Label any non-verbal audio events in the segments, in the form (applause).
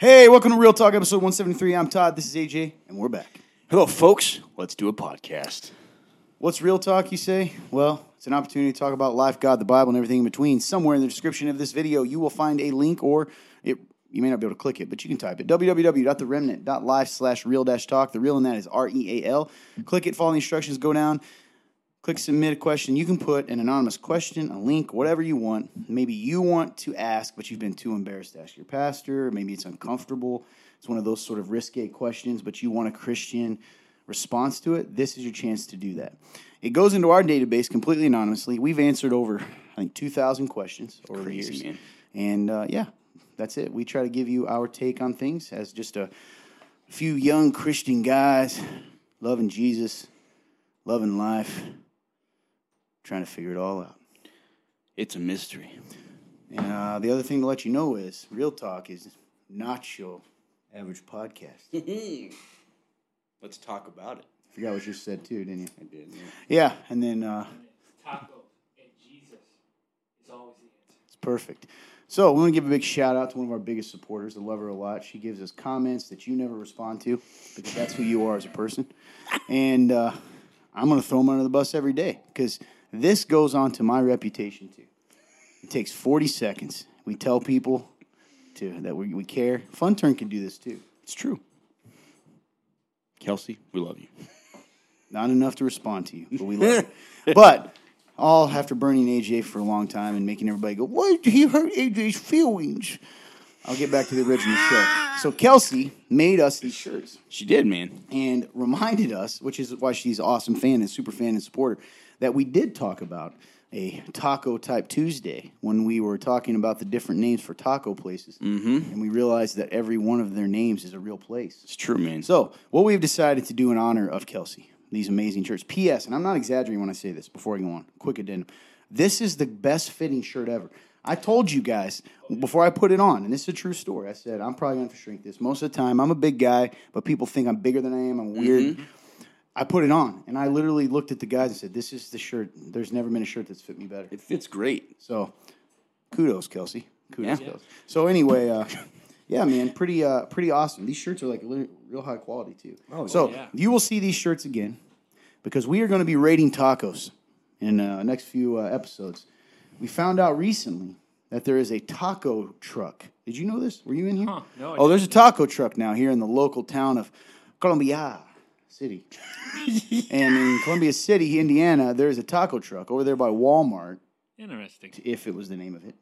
Hey, welcome to Real Talk episode 173. I'm Todd. This is AJ, and we're back. Hello, folks. Let's do a podcast. What's Real Talk, you say? Well, it's an opportunity to talk about life, God, the Bible, and everything in between. Somewhere in the description of this video, you will find a link, or it, you may not be able to click it, but you can type it www.theremnant.life slash real dash talk. The real in that is R E A L. Click it, follow the instructions, go down, click submit a question. You can put an anonymous question, a link, whatever you want. Maybe you want to ask, but you've been too embarrassed to ask your pastor. Maybe it's uncomfortable. It's one of those sort of risque questions, but you want a Christian response to it. This is your chance to do that. It goes into our database completely anonymously. We've answered over, I think, 2,000 questions over the years. man. And uh, yeah, that's it. We try to give you our take on things as just a few young Christian guys loving Jesus, loving life, trying to figure it all out. It's a mystery. And uh, the other thing to let you know is Real Talk is not your average podcast. (laughs) Let's talk about it. Forgot what you said too, didn't you? I did. Yeah. Yeah, and then uh, Tacos and Jesus is always the answer. It's perfect. So we want to give a big shout out to one of our biggest supporters. I love her a lot. She gives us comments that you never respond to because that's who you are as a person. And uh, I'm going to throw them under the bus every day because this goes on to my reputation too. It takes 40 seconds. We tell people to that we, we care. Fun Turn can do this too. It's true. Kelsey, we love you. Not enough to respond to you, but we love you. (laughs) But all after burning AJ for a long time and making everybody go, why did he hurt AJ's feelings? I'll get back to the original show. So Kelsey made us these shirts She did, man. and reminded us, which is why she's an awesome fan and super fan and supporter, that we did talk about a taco type Tuesday when we were talking about the different names for taco places. Mm-hmm. And we realized that every one of their names is a real place. It's true, man. So, what we've decided to do in honor of Kelsey, these amazing shirts. P.S., and I'm not exaggerating when I say this before I go on, quick addendum. This is the best fitting shirt ever. I told you guys before I put it on, and this is a true story. I said, I'm probably going to shrink this. Most of the time, I'm a big guy, but people think I'm bigger than I am. I'm weird. I put it on, and I literally looked at the guys and said, This is the shirt. There's never been a shirt that's fit me better. it fits great. So, kudos, Kelsey. Kudos, Yeah. Kelsey. So anyway, uh, yeah, man, pretty, uh, pretty awesome. These shirts are like real high quality too. so yeah. you will see these shirts again because we are going to be rating tacos in uh, next few uh, episodes. We found out recently that there is a taco truck. Did you know this? Were you in here? Huh, no, oh, there's a taco truck now here in the local town of Columbia City. (laughs) and in Columbia City, Indiana, there's a taco truck over there by Walmart Interesting. if it was the name of it.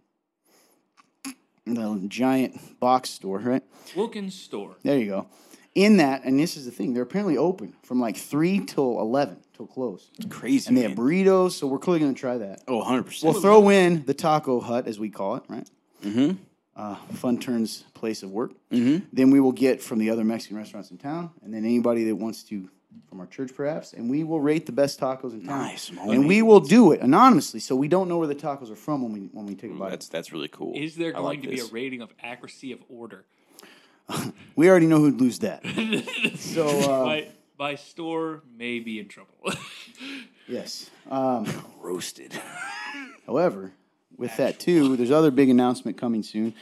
The giant box store, right? Wilkins store. There you go. In that, and this is the thing, they're apparently open from like 3 till 11, till close. It's crazy. And they man. have burritos, so we're clearly going to try that. oh, 100%. We'll throw in the Taco Hut, as we call it, right? Mm-hmm. Uh, Fun Turns place of work. Mm-hmm. Then we will get from the other Mexican restaurants in town, and then anybody that wants to from our church, perhaps, and we will rate the best tacos in town. Nice, some and we will do it anonymously, so we don't know where the tacos are from when we when we take a bite. that's that's really cool. Is there going like to be a rating of accuracy of order? (laughs) We already know who'd lose that. (laughs) so uh, my my store may be in trouble. (laughs) yes. Um, roasted? however, with that too, there's other big announcement coming soon.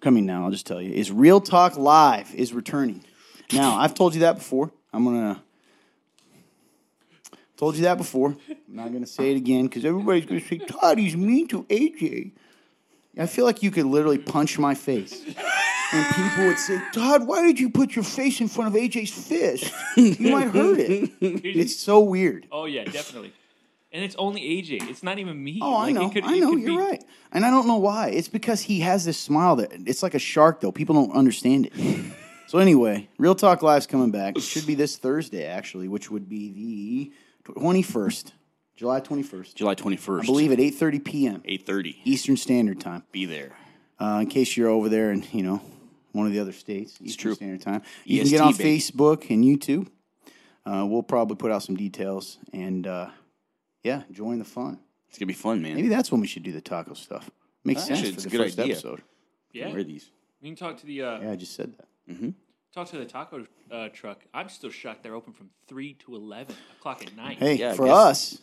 Coming now, I'll just tell you, is Real Talk Live is returning. Now, I've told you that before. I'm gonna told you that before. I'm not gonna say it again because everybody's gonna say Todd, he's mean to AJ. I feel like you could literally punch my face. And people would say, Todd, why did you put your face in front of AJ's fist? You might hurt it. (laughs) It's so weird. oh yeah, definitely. And it's only AJ. It's not even me. Oh, I Like, know. It could, I know. You're be- right. And I don't know why. It's because he has this smile that it's like a shark, though. People don't understand it. (laughs) so anyway, Real Talk Live's coming back. It should be this Thursday, actually, which would be the 21st, July 21st. July 21st. I believe at 8:30 p.m. 8:30. Eastern Standard Time. Be there. Uh, in case you're over there in you know one of the other states, Eastern true. Standard Time. You can get on baby. Facebook and YouTube. Uh, we'll probably put out some details and uh, yeah, join the fun. It's gonna be fun, man. Maybe that's when we should do the taco stuff. Makes Actually, sense it's for a the good first idea. episode. Yeah. Wear these. We can talk to the uh, Yeah, I just said that. talk to the taco uh, truck. I'm still shocked they're open from three to eleven o'clock at night. Hey, Yeah, I for guess- us,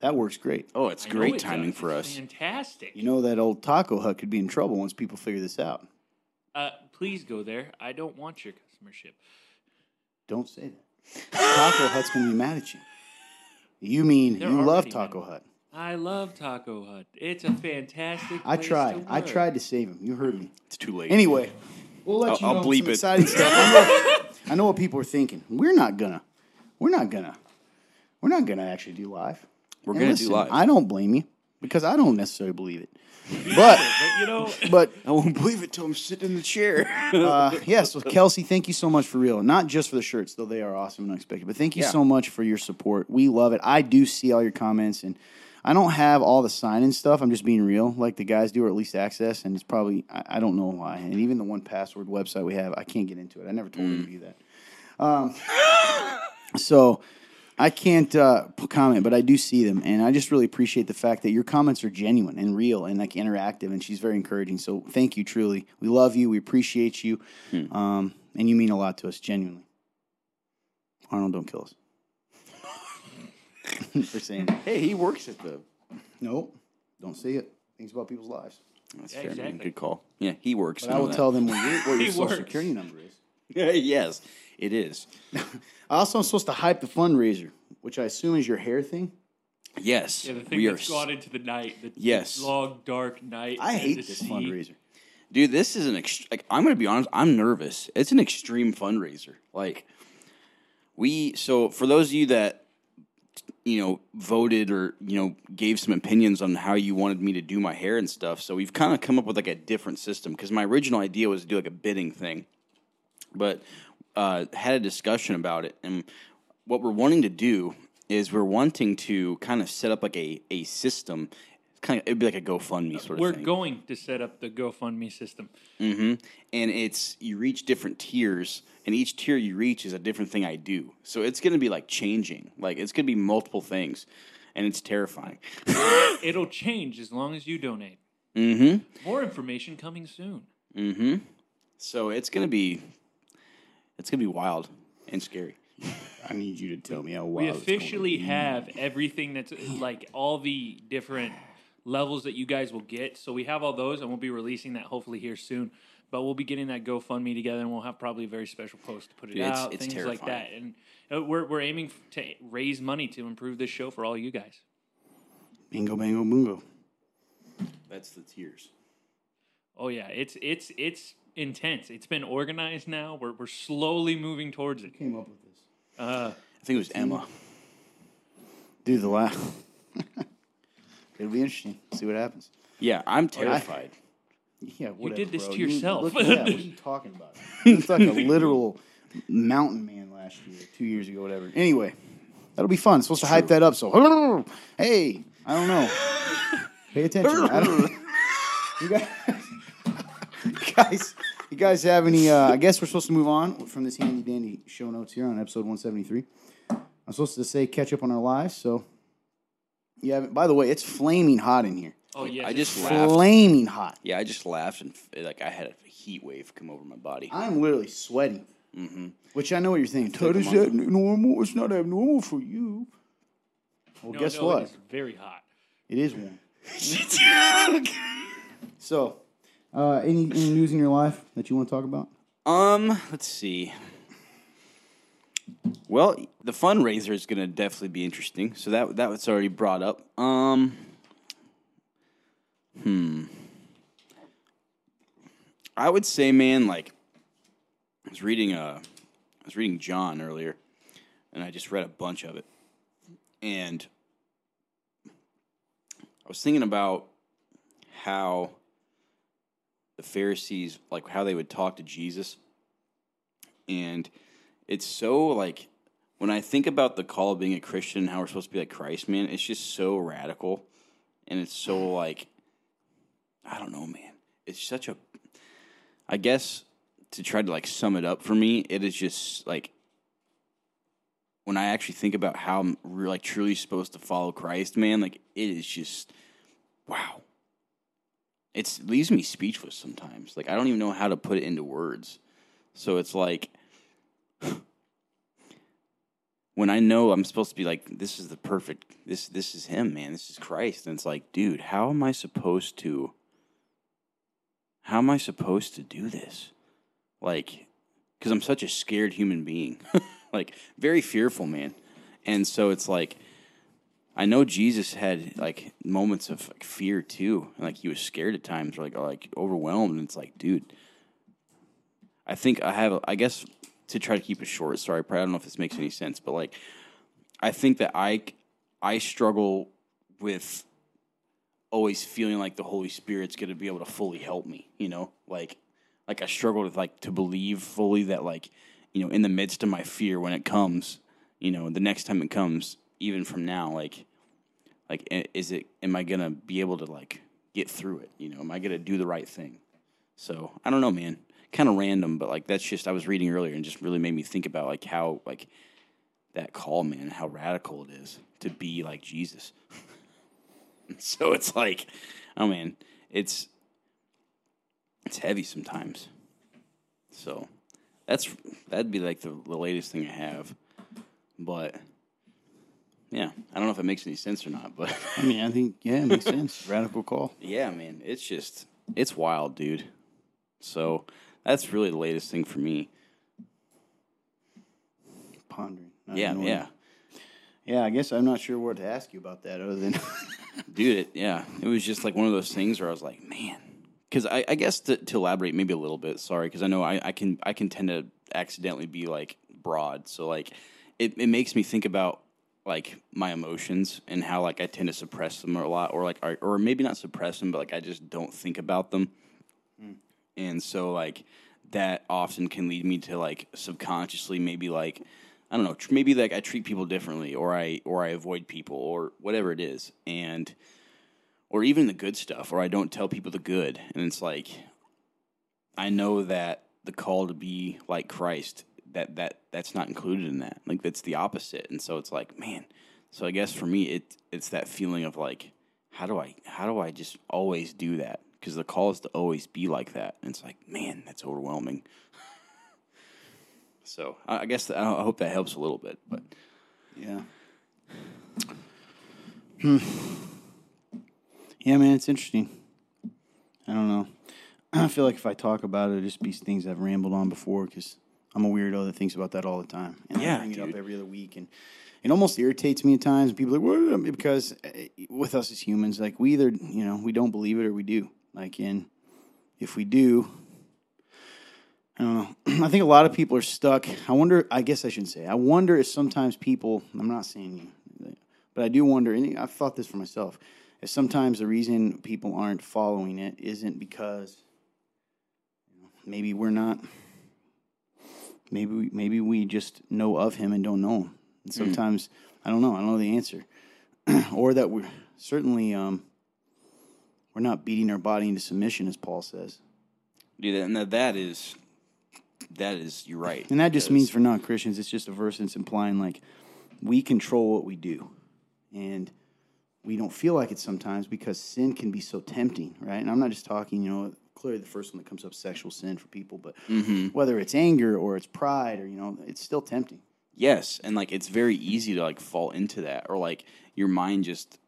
that works great. Oh, it's I know great it does. timing for It's us. Fantastic. You know that old taco hut could be in trouble once people figure this out. uh, please go there. I don't want your customership. Don't say that. (laughs) Taco Hut's gonna be mad at you. You mean They're you love already Taco mad. Hut? I love Taco Hut. It's a fantastic. I place tried. to I work. tried to save him. You heard me. It's too late. Anyway, we'll let I'll- you I'll know bleep some it. exciting (laughs) stuff. I know, I know what people are thinking. We're not gonna. We're not gonna. We're not gonna actually do live. We're And gonna listen, do live. I don't blame you because I don't necessarily believe it. But (laughs) But you know, (laughs) but I won't believe it till I'm sitting in the chair. (laughs) uh, yeah, so Kelsey, thank you so much for real. Not just for the shirts, though they are awesome and unexpected, but thank you Yeah. so much for your support. We love it. I do see all your comments, and I don't have all the sign in stuff. I'm just being real, like the guys do, or at least access. And it's probably I, I don't know why. And even the one password website we have, I can't get into it. I never told Mm. anybody that. Um, so. I can't uh, comment, but I do see them, and I just really appreciate the fact that your comments are genuine and real and like interactive, and she's very encouraging. So thank you, truly. We love you. We appreciate you, um, and you mean a lot to us, genuinely. Arnold, don't kill us (laughs) for saying hey, he works at the. Nope, don't say it. Things about people's lives. That's Yeah, fair, man. exactly. Good call. Yeah, he works. But I will tell them what your, what (laughs) your social works. security number is. (laughs) yes, it is. I (laughs) also am supposed to hype the fundraiser, which I assume is your hair thing. Yes, yeah, the thing we are. that's gone into the night. The, Yes. long dark night. I hate this sea. fundraiser. Dude, this is an ext- like I'm gonna be honest. I'm nervous. It's an extreme fundraiser. Like we. So for those of you that you know voted or you know gave some opinions on how you wanted me to do my hair and stuff, so we've kind of come up with like a different system because my original idea was to do like a bidding thing, but uh, had a discussion about it and what we're wanting to do is we're wanting to kind of set up like a a system. Kind of, it'd be like a GoFundMe sort of thing. We're going to set up the GoFundMe system. Mm-hmm. And it's you reach different tiers, and each tier you reach is a different thing I do. So it's going to be like changing, like it's going to be multiple things, and it's terrifying. (laughs) It'll change as long as you donate. mm-hmm. More information coming soon. Mm-hmm. So it's going to be, it's going to be wild and scary. I need you to tell me how wild. We it's going. officially have everything that's like all the different levels that you guys will get. So we have all those, and we'll be releasing that hopefully here soon. But we'll be getting that GoFundMe together, and we'll have probably a very special post to put it Dude, it's- out, it's things like that. And uh, we're we're aiming f- to raise money to improve this show for all you guys. Bingo, bango, bungo. That's the tears. Oh yeah, it's it's it's intense. It's been organized now. We're we're slowly moving towards it. Came up with this, Uh, I think it was Emma. dude. The last. (laughs) It'll be interesting. See what happens. Yeah, I'm terrified. Yeah, whatever, did this bro. to You- yourself. look- yeah, what are you (laughs) talking about? It's like a literal mountain man last year, two years ago, whatever. Anyway, that'll be fun. supposed to hype that up. So, (laughs) hey, I don't know. Pay attention. I don't, you guys, you guys, you guys have any? Uh, I guess we're supposed to move on from this handy dandy show notes here on episode one seventy three. I'm supposed to say catch up on our lives. So, yeah. By the way, it's flaming hot in here. oh yeah, I just laughed. Flaming hot. Yeah, I just laughed and like I had a heat wave come over my body. I'm literally sweating. Mm-hmm. Which I know what you're thinking. Todd, is that normal? It's not abnormal for you. Well, No, guess no, what? It's very hot. It is warm. (laughs) (laughs) so, uh, any, any news in your life that you want to talk about? Um, let's see. Well, the fundraiser is going to definitely be interesting. So that that was already brought up. Um, hmm. I would say, man, like I was reading uh, I was reading John earlier, and I just read a bunch of it, and I was thinking about how the Pharisees, like how they would talk to Jesus. And it's so like when I think about the call of being a Christian how we're supposed to be like Christ, man, it's just so radical. And it's so like I don't know, man. It's such a I guess to try to like sum it up for me, it is just like when I actually think about how I'm like truly supposed to follow Christ, man, like it is just wow. It leaves me speechless sometimes. Like I don't even know how to put it into words. So it's like (sighs) when I know I'm supposed to be like, this is the perfect this this is him, man. This is Christ. And it's like, dude, how am I supposed to how am I supposed to do this? like because I'm such a scared human being, (laughs) like very fearful, man. And so it's like I know Jesus had like moments of like, fear too, and like he was scared at times, or like or, like overwhelmed. And it's like, dude, I think I have. I guess to try to keep it short. Sorry, I don't know if this makes any sense, but like I think that I I struggle with always feeling like the Holy Spirit's going to be able to fully help me. You know, like like I struggle with like to believe fully that like you know in the midst of my fear when it comes, you know, the next time it comes, even from now, like like is it am I gonna be able to like get through it? You know, am I gonna do the right thing? So I don't know, man. Kind of random, but like that's just I was reading earlier and just really made me think about like how like that call, man, how radical it is to be like Jesus. (laughs) so it's like, oh man, it's it's heavy sometimes. So that's that'd be like the, the latest thing I have, but yeah, I don't know if it makes any sense or not, but I mean, I think yeah, it makes sense. (laughs) Radical call. yeah, man, it's just it's wild, dude. So that's really the latest thing for me. Pondering. Yeah, knowing. yeah, Yeah, I guess I'm not sure what to ask you about that other than (laughs) dude. It, yeah, it was just like one of those things where I was like, man, because I, I guess to, to elaborate maybe a little bit. Sorry, because I know I, I can I can tend to accidentally be like broad. So like, it it makes me think about like my emotions and how like I tend to suppress them a lot, or like or, or maybe not suppress them, but like I just don't think about them. Hmm. And so like that often can lead me to like subconsciously maybe like I don't know, tr- maybe like I treat people differently or I or I avoid people or whatever it is. And or even the good stuff or I don't tell people the good. And it's like I know that the call to be like Christ that that that's not included in that. Like that's the opposite. And so it's like, man. So I guess for me it it's that feeling of like how do I how do I just always do that? Because the call is to always be like that. And it's like, man, that's overwhelming. (laughs) so I, I guess I hope that helps a little bit. But yeah. Hmm. Yeah, man, it's interesting. I don't know. (clears throat) I feel like if I talk about it, it'll just be things I've rambled on before because I'm a weirdo that thinks about that all the time. And Yeah, I bring it up every other week, and it almost irritates me at times. And people are like, what? Because uh, with us as humans, like we either you know we don't believe it or we do. Like, and if we do, I don't know. (clears throat) I think a lot of people are stuck. I wonder. I guess I shouldn't say. I wonder if sometimes people. I'm not saying you, but I do wonder. And I've thought this for myself. If sometimes the reason people aren't following it isn't because maybe we're not. Maybe we, maybe we just know of him and don't know him. And sometimes I don't know. I don't know the answer, (clears throat) or that we're certainly um, we're not beating our body into submission, as Paul says. and that, that is that is you're right. And that just means for non Christians, it's just a verse that's implying like we control what we do. And we don't feel like it sometimes because sin can be so tempting, right? And I'm not just talking, you know, clearly the first one that comes up sexual sin for people, but mm-hmm. whether it's anger or it's pride or, you know, it's still tempting. Yes, and like it's very easy to like fall into that, or like your mind just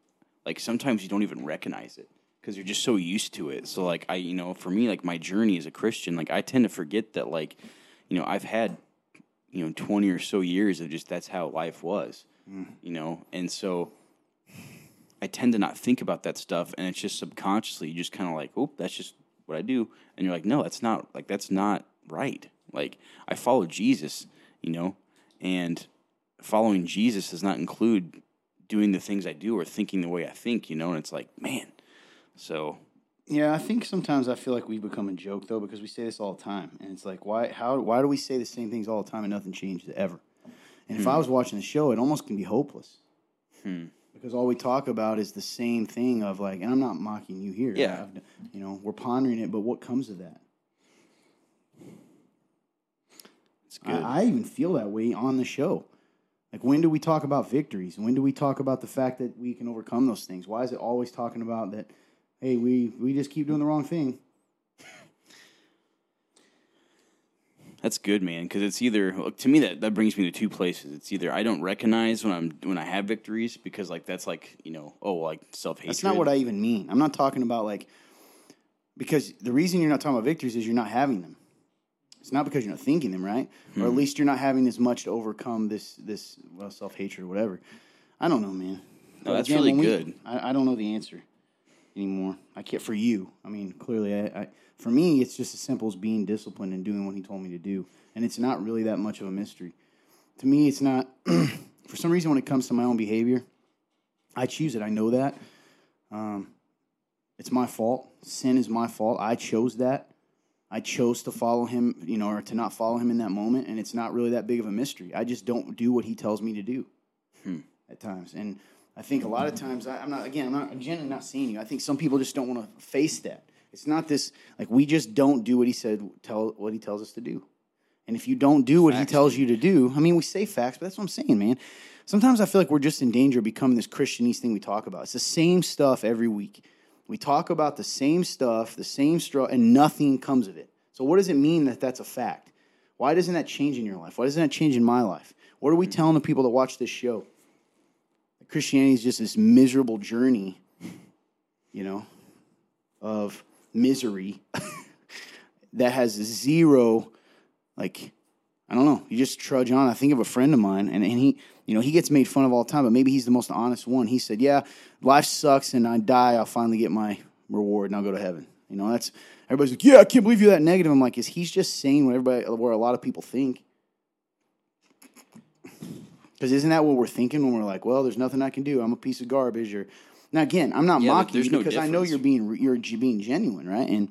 like sometimes you don't even recognize it because you're just so used to it. So like I, you know, for me, like my journey as a Christian, like I tend to forget that like, you know, I've had you know twenty or so years of just that's how life was, mm. you know, and so I tend to not think about that stuff, and it's just subconsciously you just kind of like, oh, that's just what I do, and you're like, no, that's not like that's not right. Like I follow Jesus, you know, and following Jesus does not include doing the things I do or thinking the way I think, you know, and it's like, man, so Yeah, I think sometimes I feel like we become a joke though because we say this all the time, and it's like, why? How? Why do we say the same things all the time and nothing changes ever? And if hmm. I was watching the show, it almost can be hopeless hmm. Because all we talk about is the same thing of like, and I'm not mocking you here. Yeah. I've- you know, we're pondering it, but what comes of that? it's good. I, I even feel that way on the show. Like, when do we talk about victories? When do we talk about the fact that we can overcome those things? Why is it always talking about that? Hey, we we just keep doing the wrong thing. That's good, man, because it's either look, to me that that brings me to two places. It's either I don't recognize when I'm when I have victories because like that's like you know oh like self hatred. That's not what I even mean. I'm not talking about like because the reason you're not talking about victories is you're not having them. It's not because you're not thinking them right, or at hmm. least you're not having as much to overcome this this well self hatred or whatever. I don't know, man. But that's really when we- good. I, I don't know the answer anymore. I can't for you. I mean, clearly, I, I for me, it's just as simple as being disciplined and doing what he told me to do, and it's not really that much of a mystery. To me, it's not. (clears throat) for some reason, when it comes to my own behavior, I choose it. I know that. Um, it's my fault. Sin is my fault. I chose that. I chose to follow him, you know, or to not follow him in that moment, and it's not really that big of a mystery. I just don't do what he tells me to do at times, and I think a lot of times I, I'm not. Again, I'm not I'm not seeing you. I think some people just don't want to face that. It's not this like we just don't do what he said. Tell what he tells us to do, and if you don't do what he tells you to do, I mean, we say facts, but that's what I'm saying, man. Sometimes I feel like we're just in danger of becoming this Christianese thing we talk about. It's the same stuff every week. We talk about the same stuff, the same straw, and nothing comes of it. So, what does it mean that that's a fact? Why doesn't that change in your life? Why doesn't that change in my life? What are we telling the people that watch this show? Christianity is just this miserable journey, you know, of misery (laughs) that has zero, like, I don't know. You just trudge on. I think of a friend of mine, and, and he, you know, he gets made fun of all the time, but maybe he's the most honest one. He said, "Yeah, life sucks, and I die. I'll finally get my reward, and I'll go to heaven." You know, that's everybody's like, "Yeah, I can't believe you're that negative." I'm like, is he's just saying what everybody, where a lot of people think? Because isn't that what we're thinking when we're like, "Well, there's nothing I can do. I'm a piece of garbage." Or now again, I'm not Yeah, mocking you no because I know you're being you're being genuine, right? And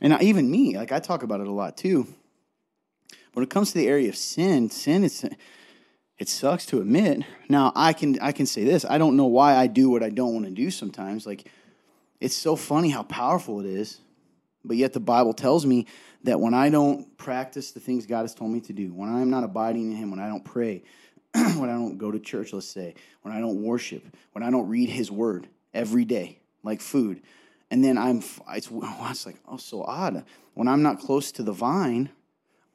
and even me, like I talk about it a lot too. When it comes to the area of sin, sin is it sucks to admit. Now I can I can say this. I don't know why I do what I don't want to do sometimes. Like it's so funny how powerful it is. But yet the Bible tells me that when I don't practice the things God has told me to do, when I'm not abiding in him, when I don't pray, (clears throat) when I don't go to church, let's say, when I don't worship, when I don't read his word every day like food, and then I'm it's, (laughs) it's like oh so odd. When I'm not close to the vine,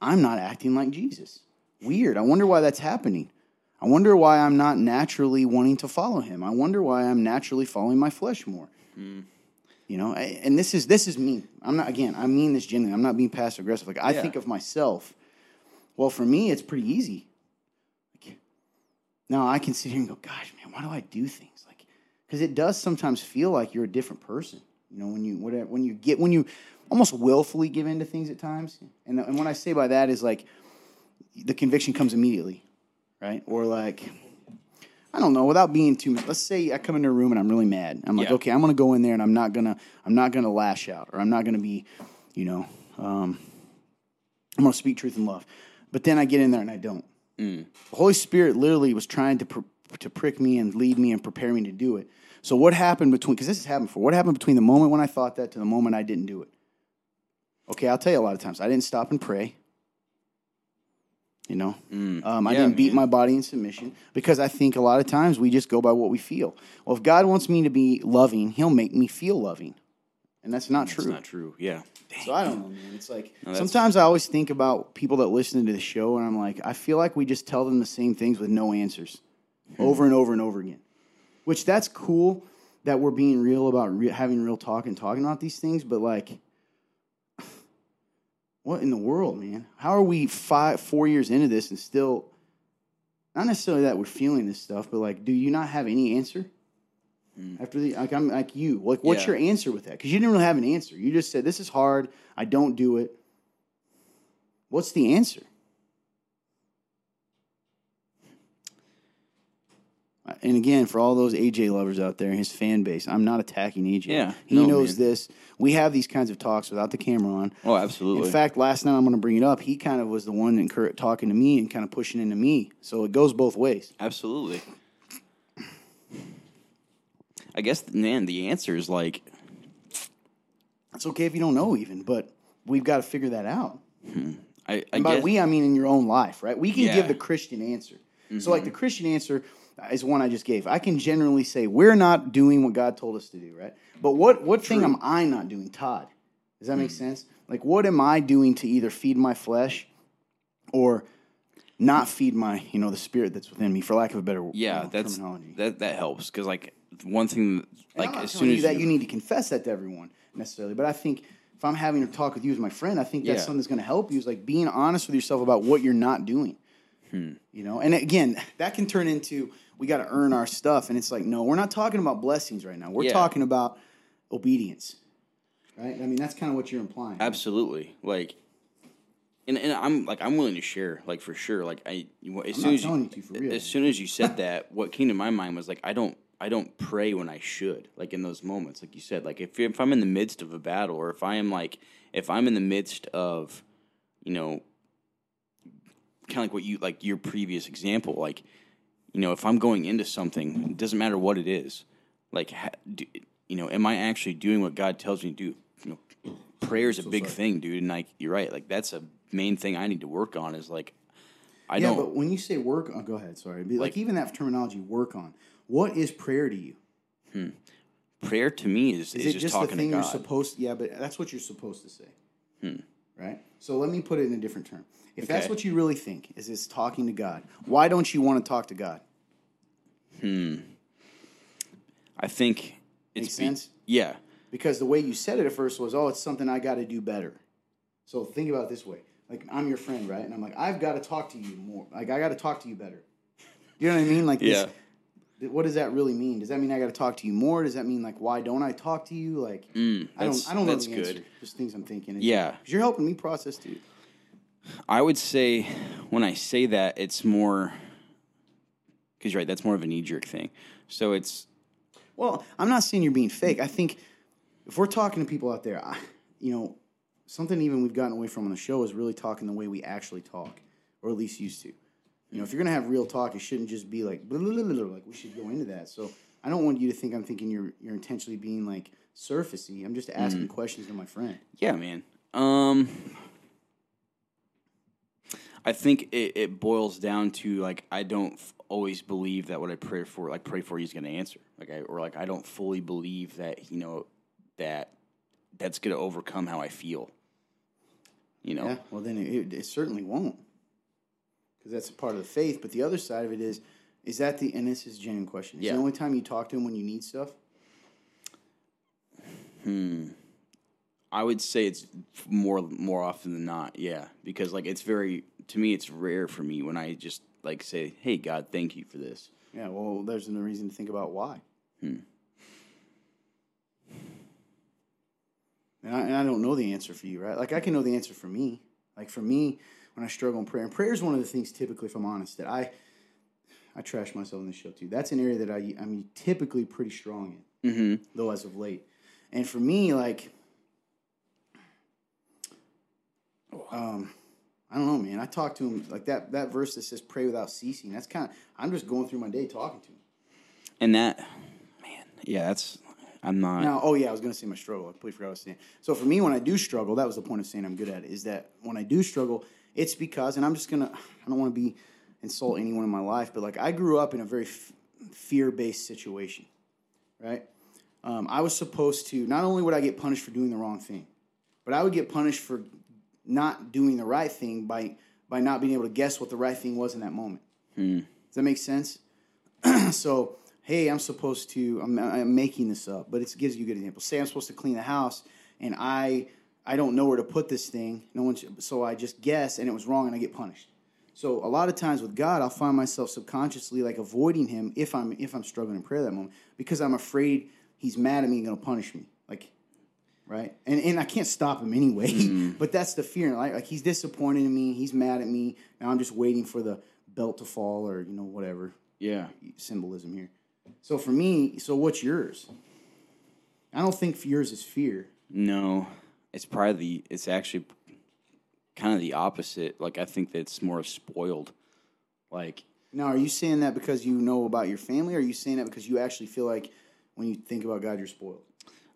I'm not acting like Jesus. Weird. I wonder why that's happening. I wonder why I'm not naturally wanting to follow him. I wonder why I'm naturally following my flesh more. Hmm. You know, I- and this is this is me. I'm not again. I mean this genuinely. I'm not being passive aggressive. Like I Yeah. think of myself. Well, for me, it's pretty easy. Now I can sit here and go, "Gosh, man, why do I do things like?" Because it does sometimes feel like you're a different person. You know, when you whatever, when you get when you almost willfully give in to things at times. And and what I say by that is like the conviction comes immediately, right? Or like I don't know, without being too. Let's say I come into a room and I'm really mad. I'm like, Yeah. okay, I'm gonna go in there and I'm not gonna I'm not gonna lash out or I'm not gonna be, you know, um, I'm gonna speak truth and love. But then I get in there and I don't. The Holy Spirit literally was trying to pr- to prick me and lead me and prepare me to do it. So what happened between? Because this has happened before. What happened between the moment when I thought that to the moment I didn't do it? Okay, I'll tell you a lot of times I didn't stop and pray. You know, um, I Yeah, didn't beat man. my body in submission because I think a lot of times we just go by what we feel. Well, if God wants me to be loving, He'll make me feel loving, and that's not It's true. not true. Yeah. So I don't know, man. It's like that's- sometimes I always think about people that listen to the show, and I'm like, I feel like we just tell them the same things with no answers, hmm. over and over and over again. Which that's cool that we're being real about re- having real talk and talking about these things, but like, what in the world, man? How are we five, four years into this and still? Not necessarily that we're feeling this stuff, but like, do you not have any answer? Mm. After the like, I'm like you. Like, what's Yeah. your answer with that? Because you didn't really have an answer. You just said, "This is hard. I don't do it." What's the answer? And again, for all those AJ lovers out there, his fan base, I'm not attacking AJ. Yeah, he no, knows man. this. We have these kinds of talks without the camera on. Oh, absolutely. In fact, last night I'm going to bring it up. He kind of was the one talking to me and kind of pushing into me. So it goes both ways. Absolutely. I guess, man, the answer is like, It's okay if you don't know, even, but we've got to figure that out. I, I And by guess, we, I mean in your own life, right? We can Yeah. Mm-hmm. give the Christian answer. So, like the Christian answer is one I just gave. I can generally say we're not doing what God told us to do, right? But what what thing am I not doing, Todd? Does that make Mm. sense? Like, what am I doing to either feed my flesh or not feed my, you know, the spirit that's within me, for lack of a better yeah, you know, that's terminology. that that helps because like one thing, like as soon you as that you need to confess that to everyone necessarily, but I think if I'm having a talk with you as my friend, I think that's Yeah. something that's going to help you. Is like being honest with yourself about what you're not doing. Hmm. You know, and again, that can turn into we got to earn our stuff, and it's like no, we're not talking about blessings right now. We're Yeah. talking about obedience, right? I mean, that's kind of what you're implying. Absolutely. Like, and, and I'm like I'm willing to share, like for sure. Like I, you- as soon as telling you, you to, for real. as soon as you said that, what came to my mind was like I don't I don't pray when I should. Like in those moments, like you said, like if if I'm in the midst of a battle, or if I am like if I'm in the midst of, you know, kind of like what you like your previous example, like you know, if I'm going into something, it doesn't matter what it is. Like, ha, do, you know, am I actually doing what God tells me to do? You know, prayer is a big thing, dude. And like, you're right. Like, that's a main thing I need to work on. Is like, I yeah, don't. but when you say work, oh, go ahead. Sorry, like, Like- even that terminology, work on. What is prayer to you? prayer to me is, Is, is, it just, just the thing to you're God. supposed? Yeah, but that's what you're supposed to say. Right. So let me put it in a different term. If that's what you really think, is it's talking to God? Why don't you want to talk to God? Hmm. I think it's Makes sense? yeah, Because the way you said it at first was, "Oh, it's something I got to do better." So think about it this way: like I'm your friend, right? And I'm like, I've got to talk to you more. Like I got to talk to you better. You know what I mean? Like, Yeah. This, what does that really mean? Does that mean I got to talk to you more? Does that mean like why don't I talk to you? Like, I Mm, that's- don't. I don't know that's the good. answer. Just things I'm thinking. It's- Yeah. 'cause you're helping me process too. I would say when I say that, it's more because you're right. That's more of a knee jerk thing. So it's Well, I'm not saying you're being fake. I think if we're talking to people out there, I, you know, something even we've gotten away from on the show is really talking the way we actually talk, or at least used to. You know, if you're gonna have real talk, it shouldn't just be like blah, blah, blah, like we should go into that. So I don't want you to think I'm thinking you're you're intentionally being like surfacey. I'm just asking questions to my friend. Yeah, man. Um, I think it, it boils down to like I don't f- always believe that what I pray for, like pray for, he's going to answer. Like I or like I don't fully believe that you know that that's going to overcome how I feel. You know, Yeah. Well, then it, it certainly won't, because that's a part of the faith. But the other side of it is, is that the and this is a genuine question. Is Yeah. the only time you talk to him when you need stuff? Hmm. I would say it's more more often than not. Yeah, because like it's very to me, it's rare for me when I just like say, "Hey, God, thank you for this." Yeah, well, there's no reason to think about why. And, I, and I don't know the answer for you, right? Like, I can know the answer for me. Like, for me, when I struggle in prayer, and prayer is one of the things, typically, if I'm honest, that I I trash myself in this show, too. That's an area that I, I'm typically pretty strong in, Mm-hmm. though, as of late. And for me, like, um, I don't know, man. I talk to him like that. That verse that says "pray without ceasing." That's kind of. I'm just going through my day talking to him. And that, man, yeah, that's I'm not. Now, oh yeah, I was going to say my struggle. I completely forgot what I was saying. So for me, when I do struggle, that was the point of saying I'm good at it. Is that when I do struggle, it's because, and I'm just gonna, I don't want to be insult anyone in my life, but like I grew up in a very f- fear-based situation, right? Um, I was supposed to. Not only would I get punished for doing the wrong thing, but I would get punished for not doing the right thing by by not being able to guess what the right thing was in that moment. Does that make sense? (clears throat) so hey i'm supposed to I'm, I'm making this up but it gives you a good example say i'm supposed to clean the house and i i don't know where to put this thing no one should, so i just guess and it was wrong and i get punished so a lot of times with god i'll find myself subconsciously like avoiding him if i'm if i'm struggling in prayer that moment because i'm afraid he's mad at me and going to punish me like right and and i can't stop him anyway mm-hmm. (laughs) but that's the fear like, like he's disappointed in me he's mad at me now i'm just waiting for the belt to fall or you know whatever yeah, symbolism here. So for me, so what's yours? I don't think yours is fear. no, it's probably the. It's actually kind of the opposite. Like I think that's more spoiled. Like Now, are you saying that because you know about your family, or are you saying that because you actually feel like when you think about God, you're spoiled?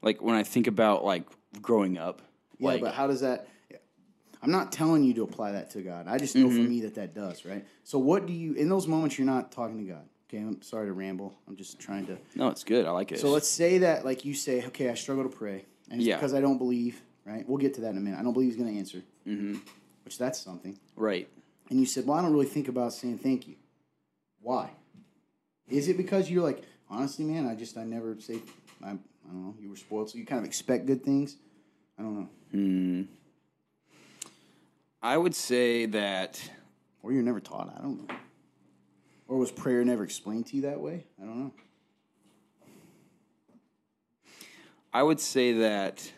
like when I think about like growing up. Yeah, like but how does that? I'm not telling you to apply that to God. I just know Mm-hmm. for me that that does, right? So what do you in those moments you're not talking to God? Okay, I'm sorry to ramble. I'm just trying to. no, it's good. I like it. So let's say that, like you say, okay, I struggle to pray, and it's Yeah. because I don't believe. Right? We'll get to that in a minute. I don't believe He's going to answer. Mm-hmm. Which that's something. right. and you said, "Well, I don't really think about saying thank you." Why? Is it because you're like, honestly, man, I just I never say I, I don't know. You were spoiled, so you kind of expect good things. I don't know. Hmm. I would say that Or you're never taught. I don't know. Or was prayer never explained to you that way? I don't know. I would say that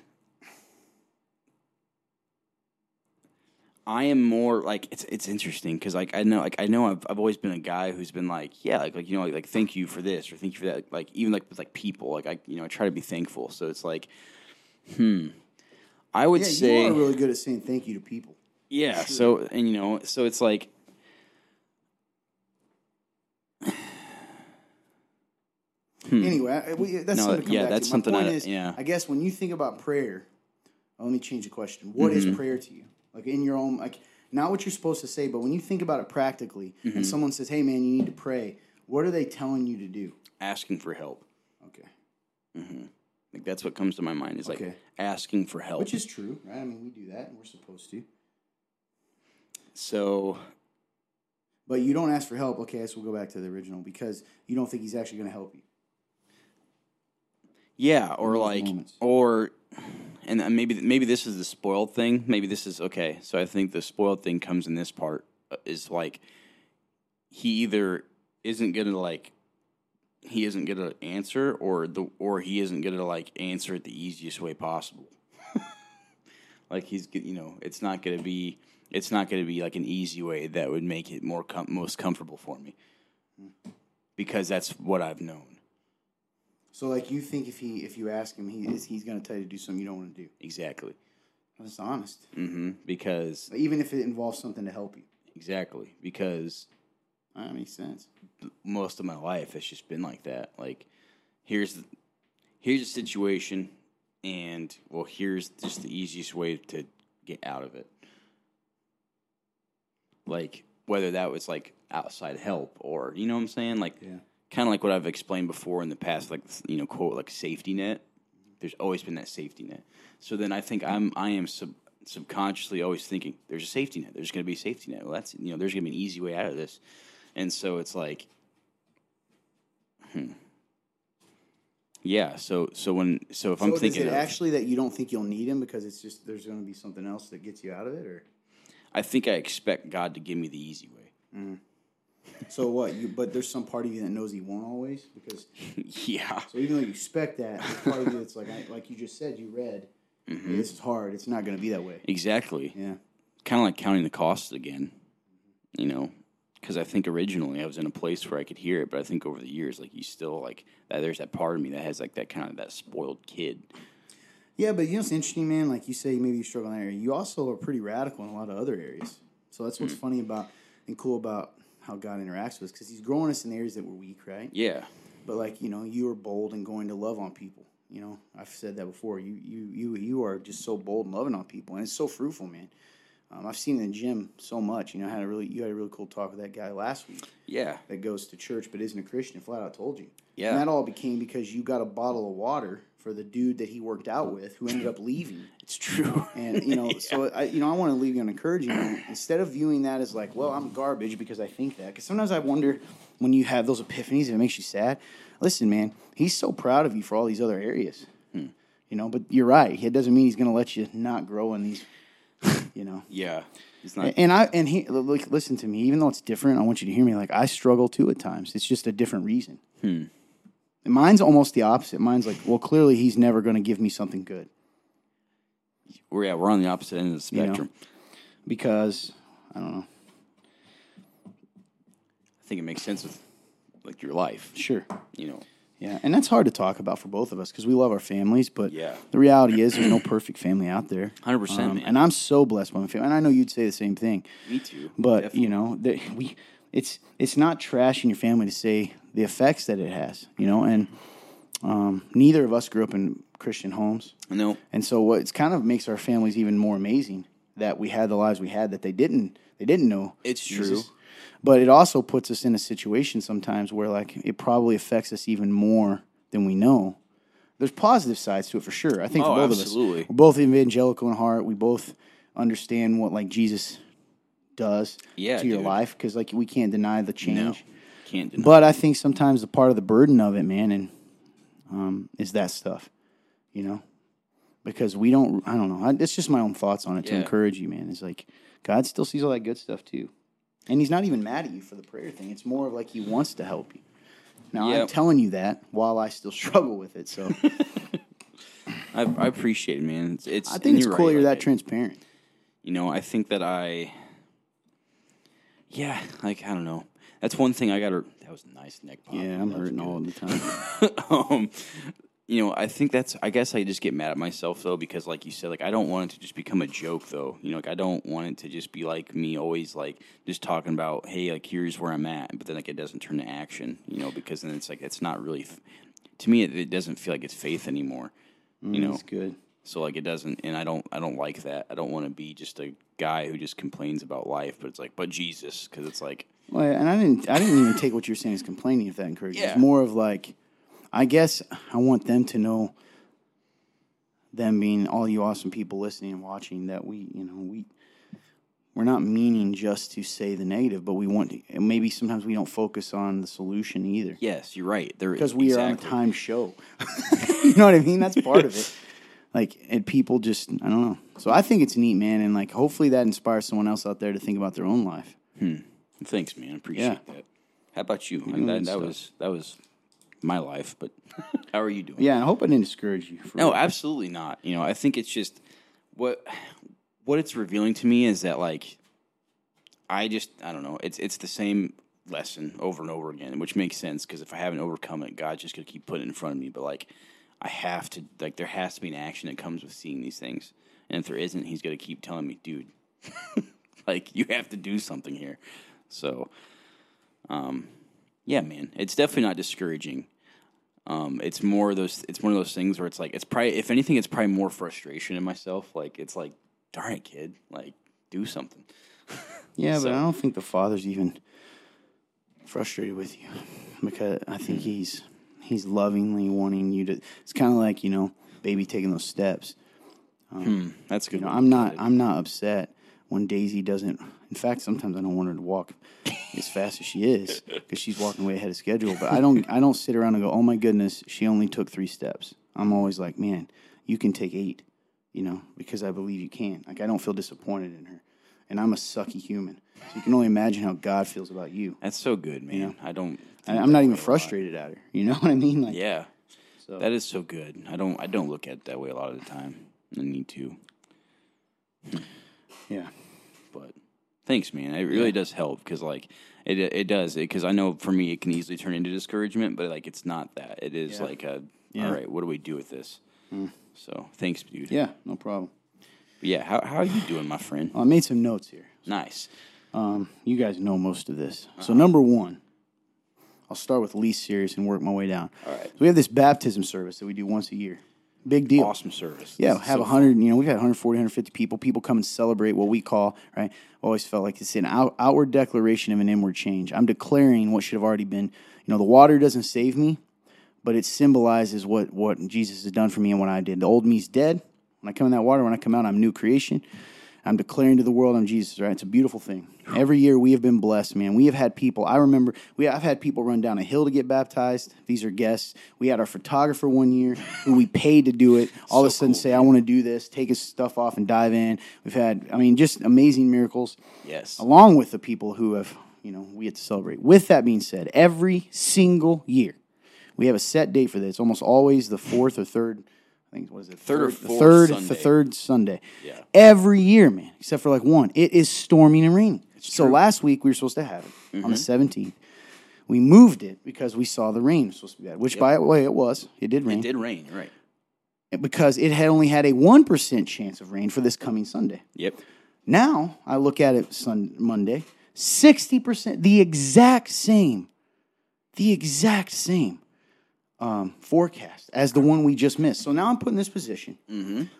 I am more like it's it's interesting because like I know like I know I've I've always been a guy who's been like yeah like like you know like, like thank you for this or thank you for that like even like with like people like I you know I try to be thankful so it's like hmm I would Yeah, say you are really good at saying thank you to people. yeah. So and you know, so it's like (sighs) Anyway, I- we, that's Hmm. No, something yeah, that's something I- is, yeah. I guess when you think about prayer, let me change the question. What is Mm-hmm. prayer to you? Like in your own, like not what you're supposed to say, but when you think about it practically, Mm-hmm. and someone says, "Hey, man, you need to pray," what are they telling you to do? asking for help. Okay, Mm-hmm. Like that's what comes to my mind is like Okay. asking for help. which is true, right? I mean, we do that, and we're supposed to. so But you don't ask for help. Okay, so we'll go back to the original because you don't think he's actually going to help you. yeah, or like moments. or and maybe maybe this is the spoiled thing. Maybe this is okay. So I think the spoiled thing comes in this part uh, is like he either isn't gonna like he isn't gonna answer or the or he isn't gonna like answer it the easiest way possible. (laughs) like he's you know it's not gonna be it's not gonna be like an easy way that would make it more com- most comfortable for me because that's what I've known So, like, you think if he if you ask him, he is he's going to tell you to do something you don't want to do. exactly That's honest. Mm-hmm. because Even if it involves something to help you, exactly because that makes sense. most of my life has just been like that like here's the, here's a situation and well here's just the easiest way to get out of it like whether that was like outside help or you know what i'm saying like Yeah. Kind of like what i've explained before in the past like you know quote like safety net. There's always been that safety net. So then i think i'm i am sub, subconsciously always thinking there's a safety net. There's going to be a safety net. Well that's you know there's going to be an easy way out of this. And so it's like hmm. yeah so so when so if i'm so thinking is it actually that you don't think you'll need him because it's just there's going to be something else that gets you out of it, or? I think i expect god to give me the easy way so what? You but there's some part of you that knows he won't always because (laughs) yeah so even though you expect that, there's part of you that's like I, like you just said, you read. Mm-hmm. "Hey, this is hard. It's not going to be that way. exactly Yeah. kind of like counting the costs again, you know, because I think originally I was in a place where I could hear it, but I think over the years, like you still like that. There's that part of me that has like that kind of that spoiled kid. Yeah, but you know what's interesting, man? Like you say, maybe you struggle in that area. You also are pretty radical in a lot of other areas. So that's what's funny about and cool about how God interacts with us because He's growing us in areas that we're weak, right? Yeah, But like you know, you are bold and going to love on people. You know, I've said that before. You you you you are just so bold and loving on people, and it's so fruitful, man. Um, I've seen in the gym so much. You know, I had a really you had a really cool talk with that guy last week yeah, that goes to church but isn't a Christian. Flat out told you. Yeah. And that all became because you got a bottle of water for the dude that he worked out with, who ended up leaving. (laughs) it's true. And you know, (laughs) so I, you know, I want to leave you an encouraging note. Instead of viewing that as like, well, I'm garbage because I think that. Because sometimes I wonder when you have those epiphanies, if it makes you sad. Listen, man, he's so proud of you for all these other areas. Hmm. You know, but you're right. It doesn't mean he's going to let you not grow in these. (laughs) You know. yeah, it's not. And I and he like listen to me. Even though it's different, I want you to hear me. Like I struggle too at times. It's just a different reason. Hmm. And mine's almost the opposite. Mine's like, well, clearly he's never going to give me something good We're yeah, we're on the opposite end of the know. spectrum. because I don't know. I think it makes sense with like your life. Sure. You know, Yeah, and that's hard to talk about for both of us because we love our families, but Yeah. the reality is there's no perfect family out there. 100%, Um, man. And I'm so blessed by my family, and I know you'd say the same thing. me too. But you know, the, we it's it's not trash in your family to say the effects that it has. You know, and um, neither of us grew up in Christian homes, no, and so what it's kind of makes our families even more amazing that we had the lives we had that they didn't they didn't know. It's Jesus. true. But it also puts us in a situation sometimes where like it probably affects us even more than we know. There's positive sides to it for sure. I think Oh, for both absolutely. of us, we're both evangelical in heart. We both understand what like Jesus does Yeah, to your dude. life because like we can't deny the no, change. can't deny. But I think sometimes the part of the burden of it, man, and um, is that stuff, you know. because we don't. I don't know. I, it's just my own thoughts on it to encourage you, man. It's like God still sees all that good stuff too, and He's not even mad at you for the prayer thing. It's more of like He wants to help you. Now I'm telling you that while I still (laughs) struggle with it, so (laughs) I, I appreciate it, man. It's, it's I think it's cool right, you're that transparent. You know, I think that I, yeah, like I don't know. That's one thing I got to. That was a nice neck pop. Yeah, I'm That was hurting all the time. (laughs) um, you know, I think that's. I guess I just get mad at myself though because, like you said, like I don't want it to just become a joke though. You know, like I don't want it to just be like me always like just talking about, hey, like here's where I'm at, but then like it doesn't turn to action. You know, because then it's like it's not really. f- To me, it, it doesn't feel like it's faith anymore. You know, That's good. So like it doesn't, and I don't, I don't like that. I don't want to be just a guy who just complains about life, but it's like, but Jesus, because it's like, Well, and I didn't. I didn't even take what you're saying as complaining. If that encourages, Yeah. it's more of like, I guess I want them to know, them being all you awesome people listening and watching, that we, you know, we, we're not meaning just to say the negative, but we want to. And maybe sometimes we don't focus on the solution either yes, you're right. There because we are on a time show. (laughs) you know what I mean? That's part of it. (laughs) Like, and people just, I don't know. So I think it's neat, man, and like hopefully that inspires someone else out there to think about their own life. Hmm. Thanks, man. I appreciate Yeah. that. How about you? that good that stuff. was that was my life, but (laughs) how are you doing? Yeah, I hope I didn't discourage you. For No, absolutely not. You know, I think it's just what what it's revealing to me is that like I just I don't know. It's it's the same lesson over and over again, which makes sense because if I haven't overcome it, God's just gonna keep putting it in front of me. But like I have to like there has to be an action that comes with seeing these things, and if there isn't, He's gonna keep telling me, dude, (laughs) like you have to do something here. So, um, yeah, man, it's definitely not discouraging. Um, it's more of those. It's one of those things where it's like it's probably, if anything, it's probably more frustration in myself. Like it's like, darn it, kid, like do something. (laughs) Yeah, So- but I don't think the father's even frustrated with you because I think he's he's lovingly wanting you to. It's kind of like you know, baby taking those steps. Um, hmm, that's good. You know, I'm not. I'm not upset when Daisy doesn't. In fact, sometimes I don't want her to walk as fast as she is (laughs) because she's walking way ahead of schedule. But I don't I don't sit around and go, oh my goodness, she only took three steps. I'm always like, man, you can take eight. You know, because I believe you can. Like I don't feel disappointed in her, and I'm a sucky human. So you can only imagine how God feels about you. That's so good, man. I don't. And I'm not even frustrated at her. (laughs) You know what I mean? Like, Yeah, So- that is so good. I don't. I don't look at it that way a lot of the time. I need to, (laughs) yeah. but thanks, man. It really does help because like it it does because I know for me it can easily turn into discouragement, but like it's not that. It is Yeah. like a Yeah. all right. What do we do with this? Mm. So thanks, dude. Yeah, no problem. Yeah. How how are you doing, my friend? Well, (sighs) I made some notes here. Nice. Um, you guys know most of this. Uh-huh. So number one, I'll start with least serious and work my way down. All right. So we have this baptism service that we do once a year. Big deal. Awesome service. Yeah, have so a 100, you know, we've had 140, 150 people. People come and celebrate what we call, right? Always felt like it's an out, outward declaration of an inward change. I'm declaring what should have already been. You know, the water doesn't save me, but it symbolizes what, what Jesus has done for me and what I did. The old me's dead. When I come in that water, when I come out, I'm new creation. I'm declaring to the world I'm Jesus, right? It's a beautiful thing. Every year we have been blessed, man. We have had people, I remember, we I've had people run down a hill to get baptized. These are guests. We had our photographer one year who we paid to do it. (laughs) All of a sudden cool, say, I want to do this, take his stuff off and dive in. We've had, I mean, just amazing miracles Yes. along with the people who have, you know, we get to celebrate. With that being said, every single year we have a set date for this. It's almost always the fourth or third. I think what is it? Third or the fourth third, the Sunday. third Sunday. Yeah. Every year, man, except for like one. It is storming and raining. so true. Mm-hmm. last week we were supposed to have it on the seventeenth. We moved it because we saw the rain was supposed to be bad, which by the way it was. It did rain It did rain. Right. because it had only had a one percent chance of rain for this coming Sunday. Yep. Now I look at it Sun Monday, sixty percent, the exact same, the exact same um, forecast as the one we just missed. So now I'm put in this position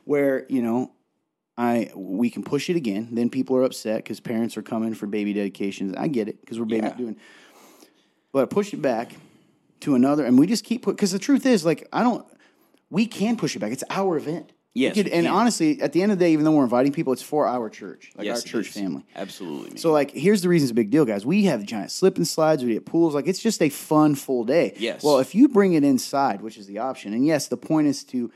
where you know I we can push it again. Then people are upset because parents are coming for baby dedications. I get it because we're baby Yeah. doing, but I push it back to another, and we just keep put because the truth is like I don't. We can push it back. It's our event. Yes, could- and honestly, at the end of the day, even though we're inviting people, it's for our church, like yes, our church is. family. Absolutely. Man. So, like, here's the reason it's a big deal, guys. We have giant slip and slides. We get pools. Like, it's just a fun, full day. Yes. Well, if you bring it inside, which is the option, and yes, the point is to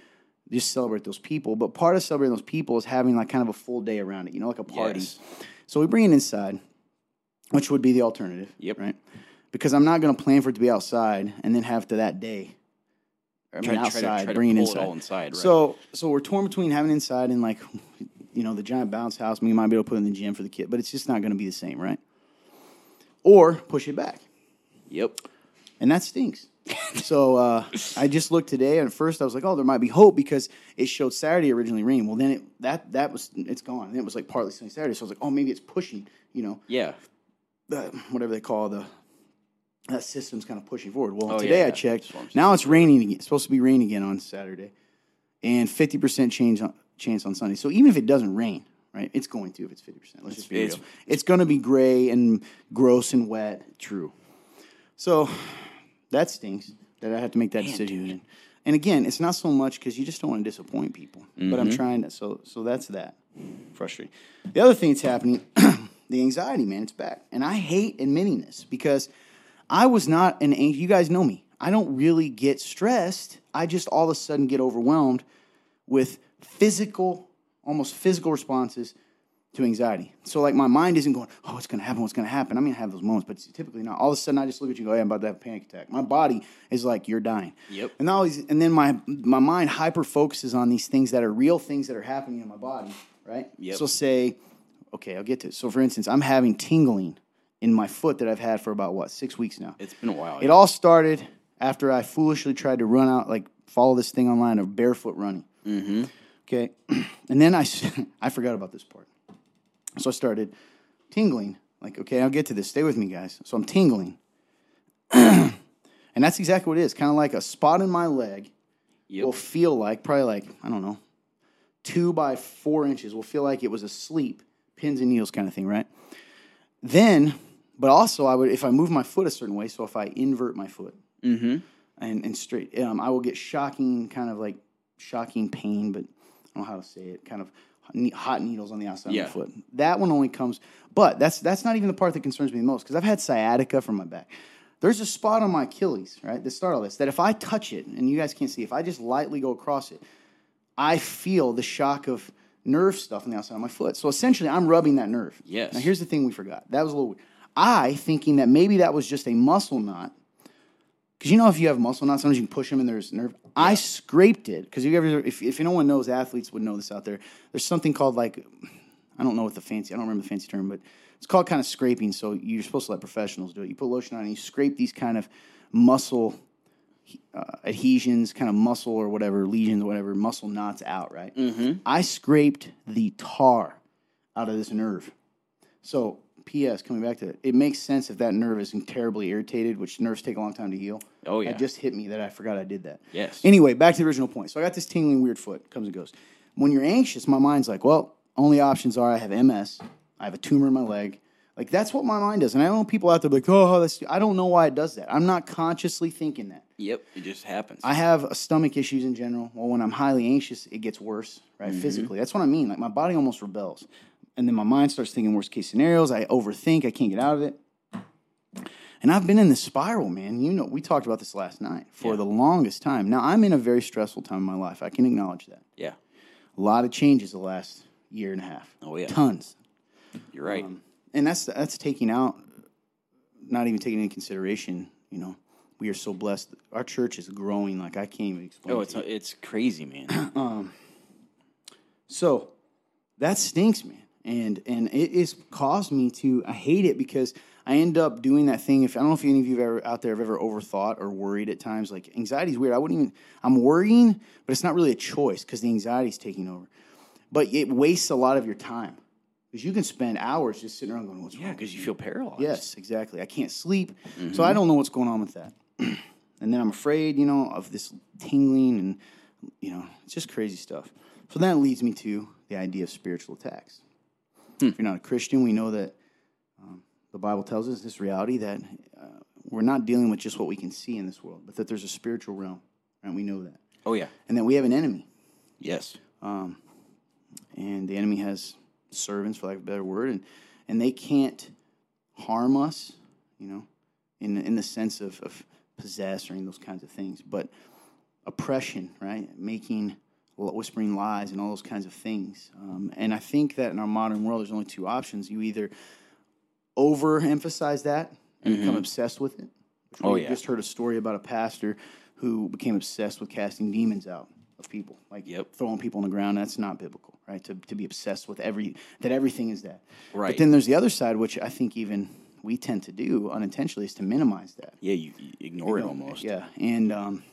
just celebrate those people. But part of celebrating those people is having like kind of a full day around it, you know, like a party. Yes. So we bring it inside, which would be the alternative. Yep. Right. Because I'm not going to plan for it to be outside and then have to that day. I mean, Try- try to- outside, try to bring it inside. inside, right. So, so we're torn between having inside and like, you know, the giant bounce house. We might be able to put in the gym for the kid, but it's just not going to be the same, right? Or push it back Yep. and that stinks. so uh, I just looked today, and at first I was like, "Oh, there might be hope," because it showed Saturday originally rain. Well, then it that that was it's gone. And it was like partly sunny Saturday, so I was like, "Oh, maybe it's pushing," you know, Yeah. the, whatever they call the that system's kind of pushing forward. Well, Oh, today yeah, I yeah. checked. Now it's raining again. It's supposed to be rain again on Saturday, and fifty percent change on, chance on Sunday. So even if it doesn't rain, right, it's going to if it's fifty percent. Let's just be It's- real. It's going to be gray and gross and wet. True. So that stinks that I have to make that decision. again. And again, it's not so much because you just don't want to disappoint people. But Mm-hmm. I'm trying to. So so that's that. Frustrating. The other thing that's happening, (clears throat) the anxiety, man, it's back. And I hate admitting this because I was not an anxious. You guys know me. I don't really get stressed. I just all of a sudden get overwhelmed with physical, almost physical responses to anxiety. So like my mind isn't going, oh, what's going to happen? What's going to happen? I mean, I have those moments, but it's typically not. All of a sudden, I just look at you and go, hey, I'm about to have a panic attack. My body is like, you're dying. Yep. And these, and then my my mind hyper focuses on these things that are real things that are happening in my body, right? Yep. So say, okay, I'll get to it. So for instance, I'm having tingling in my foot that I've had for about what six weeks now. It's been a while. It all started after I foolishly tried to run out, like follow this thing online of barefoot running. Mm-hmm. Okay, (clears throat) and then I (laughs) I forgot about this part, so I started tingling. Like, okay, I'll get to this. Stay with me, guys. So I'm tingling, (clears throat) and that's exactly what it is. Kind of like a spot in my leg Yep. will feel like probably like I don't know, two by four inches. Will feel like it was asleep, pins and needles kind of thing, right? Then, but also I would if I move my foot a certain way. So if I invert my foot mm-hmm. and and straight, um, I will get shocking kind of like shocking pain, but I don't know how to say it. Kind of hot needles on the outside Yeah. of my foot. That one only comes, but that's that's not even the part that concerns me the most because I've had sciatica from my back. There's a spot on my Achilles, right, that start all this, that if I touch it, and you guys can't see, if I just lightly go across it, I feel the shock of nerve stuff on the outside of my foot. So essentially, I'm rubbing that nerve. Yes. Now, here's the thing we forgot. That was a little weird. I, thinking that maybe that was just a muscle knot, because you know if you have muscle knots, sometimes you can push them and there's nerve. I scraped it, because you ever, if, if anyone knows, athletes would know this out there. There's something called like, I don't know what the fancy, I don't remember the fancy term, but it's called kind of scraping. So you're supposed to let professionals do it. You put lotion on and you scrape these kind of muscle uh, adhesions, kind of muscle or whatever, lesions, whatever, muscle knots out, right? Mm-hmm. I scraped the tar out of this nerve. So, P.S. Coming back to it, it makes sense if that nerve is terribly irritated, which nerves take a long time to heal. Oh, yeah. It just hit me that I forgot I did that. Yes. Anyway, back to the original point. So I got this tingling weird foot, comes and goes. When you're anxious, my mind's like, well, only options are I have MS, I have a tumor in my leg. Like that's what my mind does. And I know people out there like, oh, that's I don't know why it does that. I'm not consciously thinking that. Yep. It just happens. I have stomach issues in general. Well, when I'm highly anxious, it gets worse, right? Mm-hmm. Physically. That's what I mean. Like my body almost rebels. And then my mind starts thinking worst case scenarios. I overthink. I can't get out of it. And I've been in this spiral, man. You know, we talked about this last night for the longest time. Now, I'm in a very stressful time in my life. I can acknowledge that. yeah. A lot of changes the last year and a half. Oh, yeah. Tons. You're right. Um, and that's that's taking out, not even taking into consideration. You know, we are so blessed. Our church is growing like I can't even explain. oh, it's it's crazy, man. (clears throat) um, so that stinks, man. And and it has caused me to I hate it because I end up doing that thing. If I don't know if any of you ever out there have ever overthought or worried at times. Like anxiety is weird. I wouldn't even. I'm worrying, but it's not really a choice because the anxiety is taking over. But it wastes a lot of your time because you can spend hours just sitting around going, "What's yeah, wrong?" because you feel paralyzed. Yes, exactly. I can't sleep, so I mm-hmm. don't know what's going on with that. (clears throat) and then I'm afraid, you know, of this tingling, and you know, it's just crazy stuff. So that leads me to the idea of spiritual attacks. If you're not a Christian, we know that um, the Bible tells us this reality that uh, we're not dealing with just what we can see in this world, but that there's a spiritual realm, and we know that, Oh yeah. and that we have an enemy Yes. and the enemy has servants, for lack of a better word, and and they can't harm us, you know, in in the sense of, of possess or any of those kinds of things, but oppression, right, making whispering lies and all those kinds of things. Um, and I think that in our modern world, there's only two options. You either overemphasize that and become obsessed with it. Oh, yeah. just heard a story about a pastor who became obsessed with casting demons out of people, like Yep. throwing people on the ground. That's not biblical, right? To, to be obsessed with every that everything is that. Right. But then there's the other side, which I think even we tend to do unintentionally, is to minimize that. Yeah, you, you ignore it almost. Yeah, and um,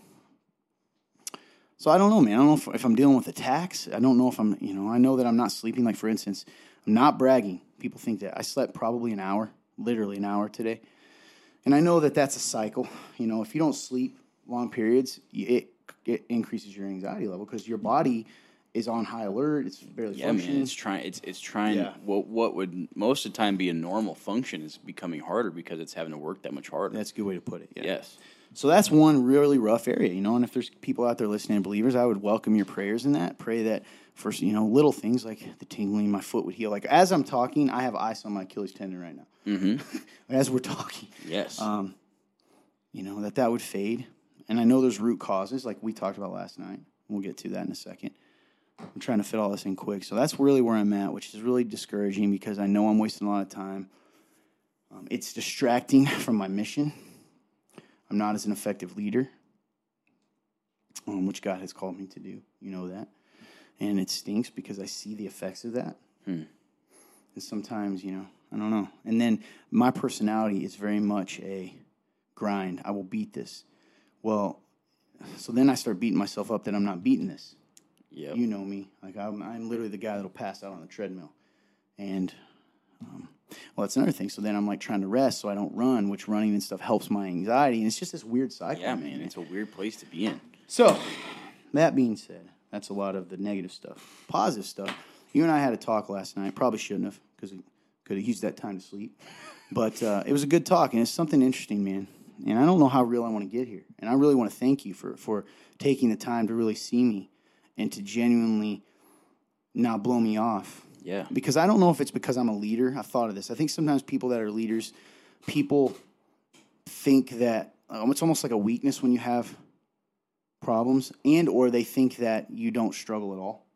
so I don't know, man. I don't know if, if I'm dealing with attacks. I don't know if I'm, you know, I know that I'm not sleeping. Like for instance, I'm not bragging. People think that I slept probably an hour, literally an hour today, and I know that that's a cycle. You know, if you don't sleep long periods, it it increases your anxiety level because your body is on high alert. It's barely Yeah, functioning. man, it's trying. It's it's trying. Yeah. What what would most of the time be a normal function is becoming harder because it's having to work that much harder. that's a good way to put it. Yeah. yes. So that's one really rough area, you know. And if there's people out there listening, believers, I would welcome your prayers in that. Pray that first, you know, little things like the tingling, my foot would heal. Like as I'm talking, I have ice on my Achilles tendon right now. Mm-hmm. (laughs) as we're talking, Yes. Um, you know, that that would fade. And I know there's root causes, like we talked about last night. We'll get to that in a second. I'm trying to fit all this in quick, so that's really where I'm at, which is really discouraging because I know I'm wasting a lot of time. Um, it's distracting (laughs) from my mission. I'm not as an effective leader, um, which God has called me to do. You know that. And it stinks because I see the effects of that. And sometimes, you know, I don't know. And then my personality is very much a grind. I will beat this. Well, so then I start beating myself up that I'm not beating this. yep. You know me. Like I'm, I'm literally the guy that'll pass out on the treadmill. And um, well, that's another thing. So then I'm like trying to rest so I don't run, which running and stuff helps my anxiety. And it's just this weird cycle. yeah, man. It's a weird place to be in. So, that being said, that's a lot of the negative stuff. Positive stuff. You and I had a talk last night. Probably shouldn't have because we could have used that time to sleep. But uh, it was a good talk, and it's something interesting, man. And I don't know how real I want to get here. And I really want to thank you for for taking the time to really see me and to genuinely not blow me off Yeah. because I don't know if it's because I'm a leader. I've thought of this. I think sometimes people that are leaders, people think that um, it's almost like a weakness when you have problems, and or they think that you don't struggle at all.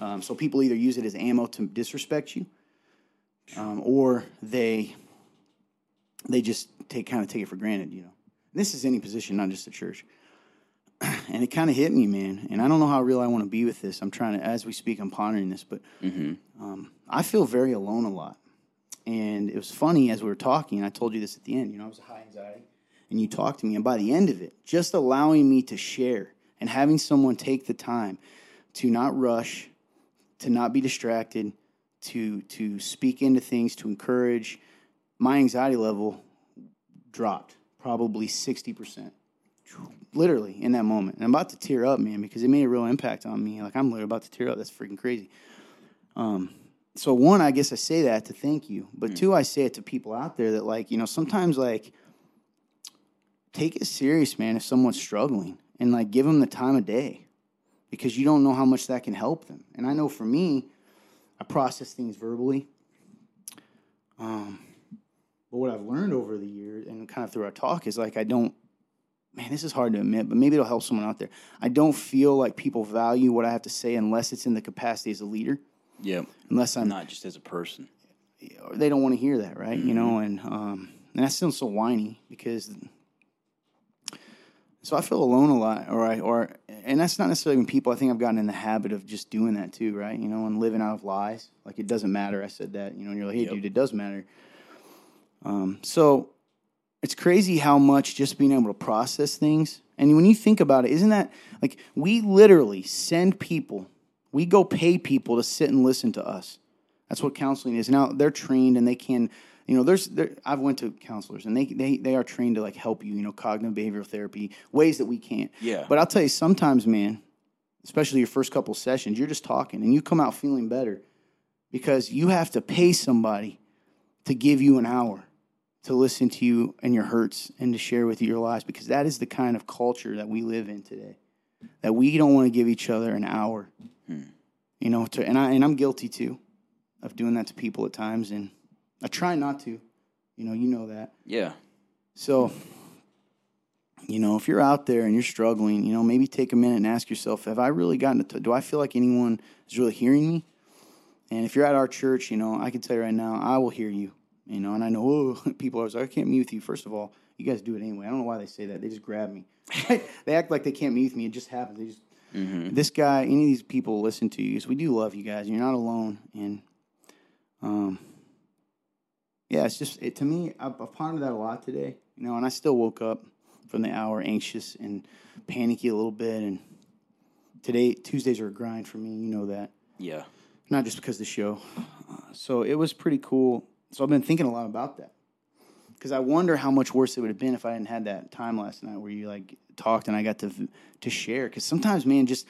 Um, so people either use it as ammo to disrespect you, um, or they they just take kind of take it for granted. You know, this is any position, not just the church. And it kind of hit me, man. And I don't know how real I want to be with this. I'm trying to, as we speak, I'm pondering this, but um, I feel very alone a lot. And it was funny as we were talking. And I told you this at the end. You know, I was high anxiety, and you talked to me. And by the end of it, just allowing me to share and having someone take the time to not rush, to not be distracted, to to speak into things, to encourage, my anxiety level dropped probably sixty percent literally in that moment. And I'm about to tear up, man, because it made a real impact on me. Like I'm literally about to tear up. That's freaking crazy. Um, so one, I guess I say that to thank you, but two, I say it to people out there that like, you know, sometimes like take it serious, man. If someone's struggling, and like give them the time of day, because you don't know how much that can help them. And I know for me, I process things verbally. Um, but what I've learned over the years and kind of through our talk is like I don't man, this is hard to admit, but maybe it'll help someone out there. I don't feel like people value what I have to say unless it's in the capacity as a leader, Yeah. unless I'm Not just as a person. or they don't want to hear that, right? You know, and um, and that sounds so whiny because. So I feel alone a lot, or I, or, and that's not necessarily when people. I think I've gotten in the habit of just doing that too, right? You know, and living out of lies. Like it doesn't matter. I said that. You know, and you're like, hey, Yep. dude, it does matter. Um, so it's crazy how much just being able to process things. And when you think about it, isn't that like we literally send people, we go pay people to sit and listen to us. That's what counseling is. Now they're trained and they can, you know, there's there, I've went to counselors and they they they are trained to like help you, you know, cognitive behavioral therapy, ways that we can't. Yeah. But I'll tell you, sometimes, man, especially your first couple sessions, you're just talking and you come out feeling better because you have to pay somebody to give you an hour to listen to you and your hurts and to share with you your lives because that is the kind of culture that we live in today. That we don't want to give each other an hour. Hmm. You know, to, and I and I'm guilty too of doing that to people at times and I try not to. You know, you know that. Yeah. So you know, if you're out there and you're struggling, you know, maybe take a minute and ask yourself, have I really gotten to, do I feel like anyone is really hearing me? And if you're at our church, you know, I can tell you right now, I will hear you, you know, and I know oh, (laughs) people are like, I can't meet with you. First of all, you guys do it anyway. I don't know why they say that. They just grab me. (laughs) (laughs) they act like they can't meet with me. It just happens. They just, this guy, any of these people listen to you because we do love you guys. You're not alone. And, um, yeah, it's just, it, to me, I've, I've pondered that a lot today, you know, and I still woke up from the hour anxious and panicky a little bit. And today, Tuesdays are a grind for me. You know that Yeah. not just because of the show. Uh, so it was pretty cool. So I've been thinking a lot about that because I wonder how much worse it would have been if I hadn't had that time last night where you like talked and I got to to share. Because sometimes, man, just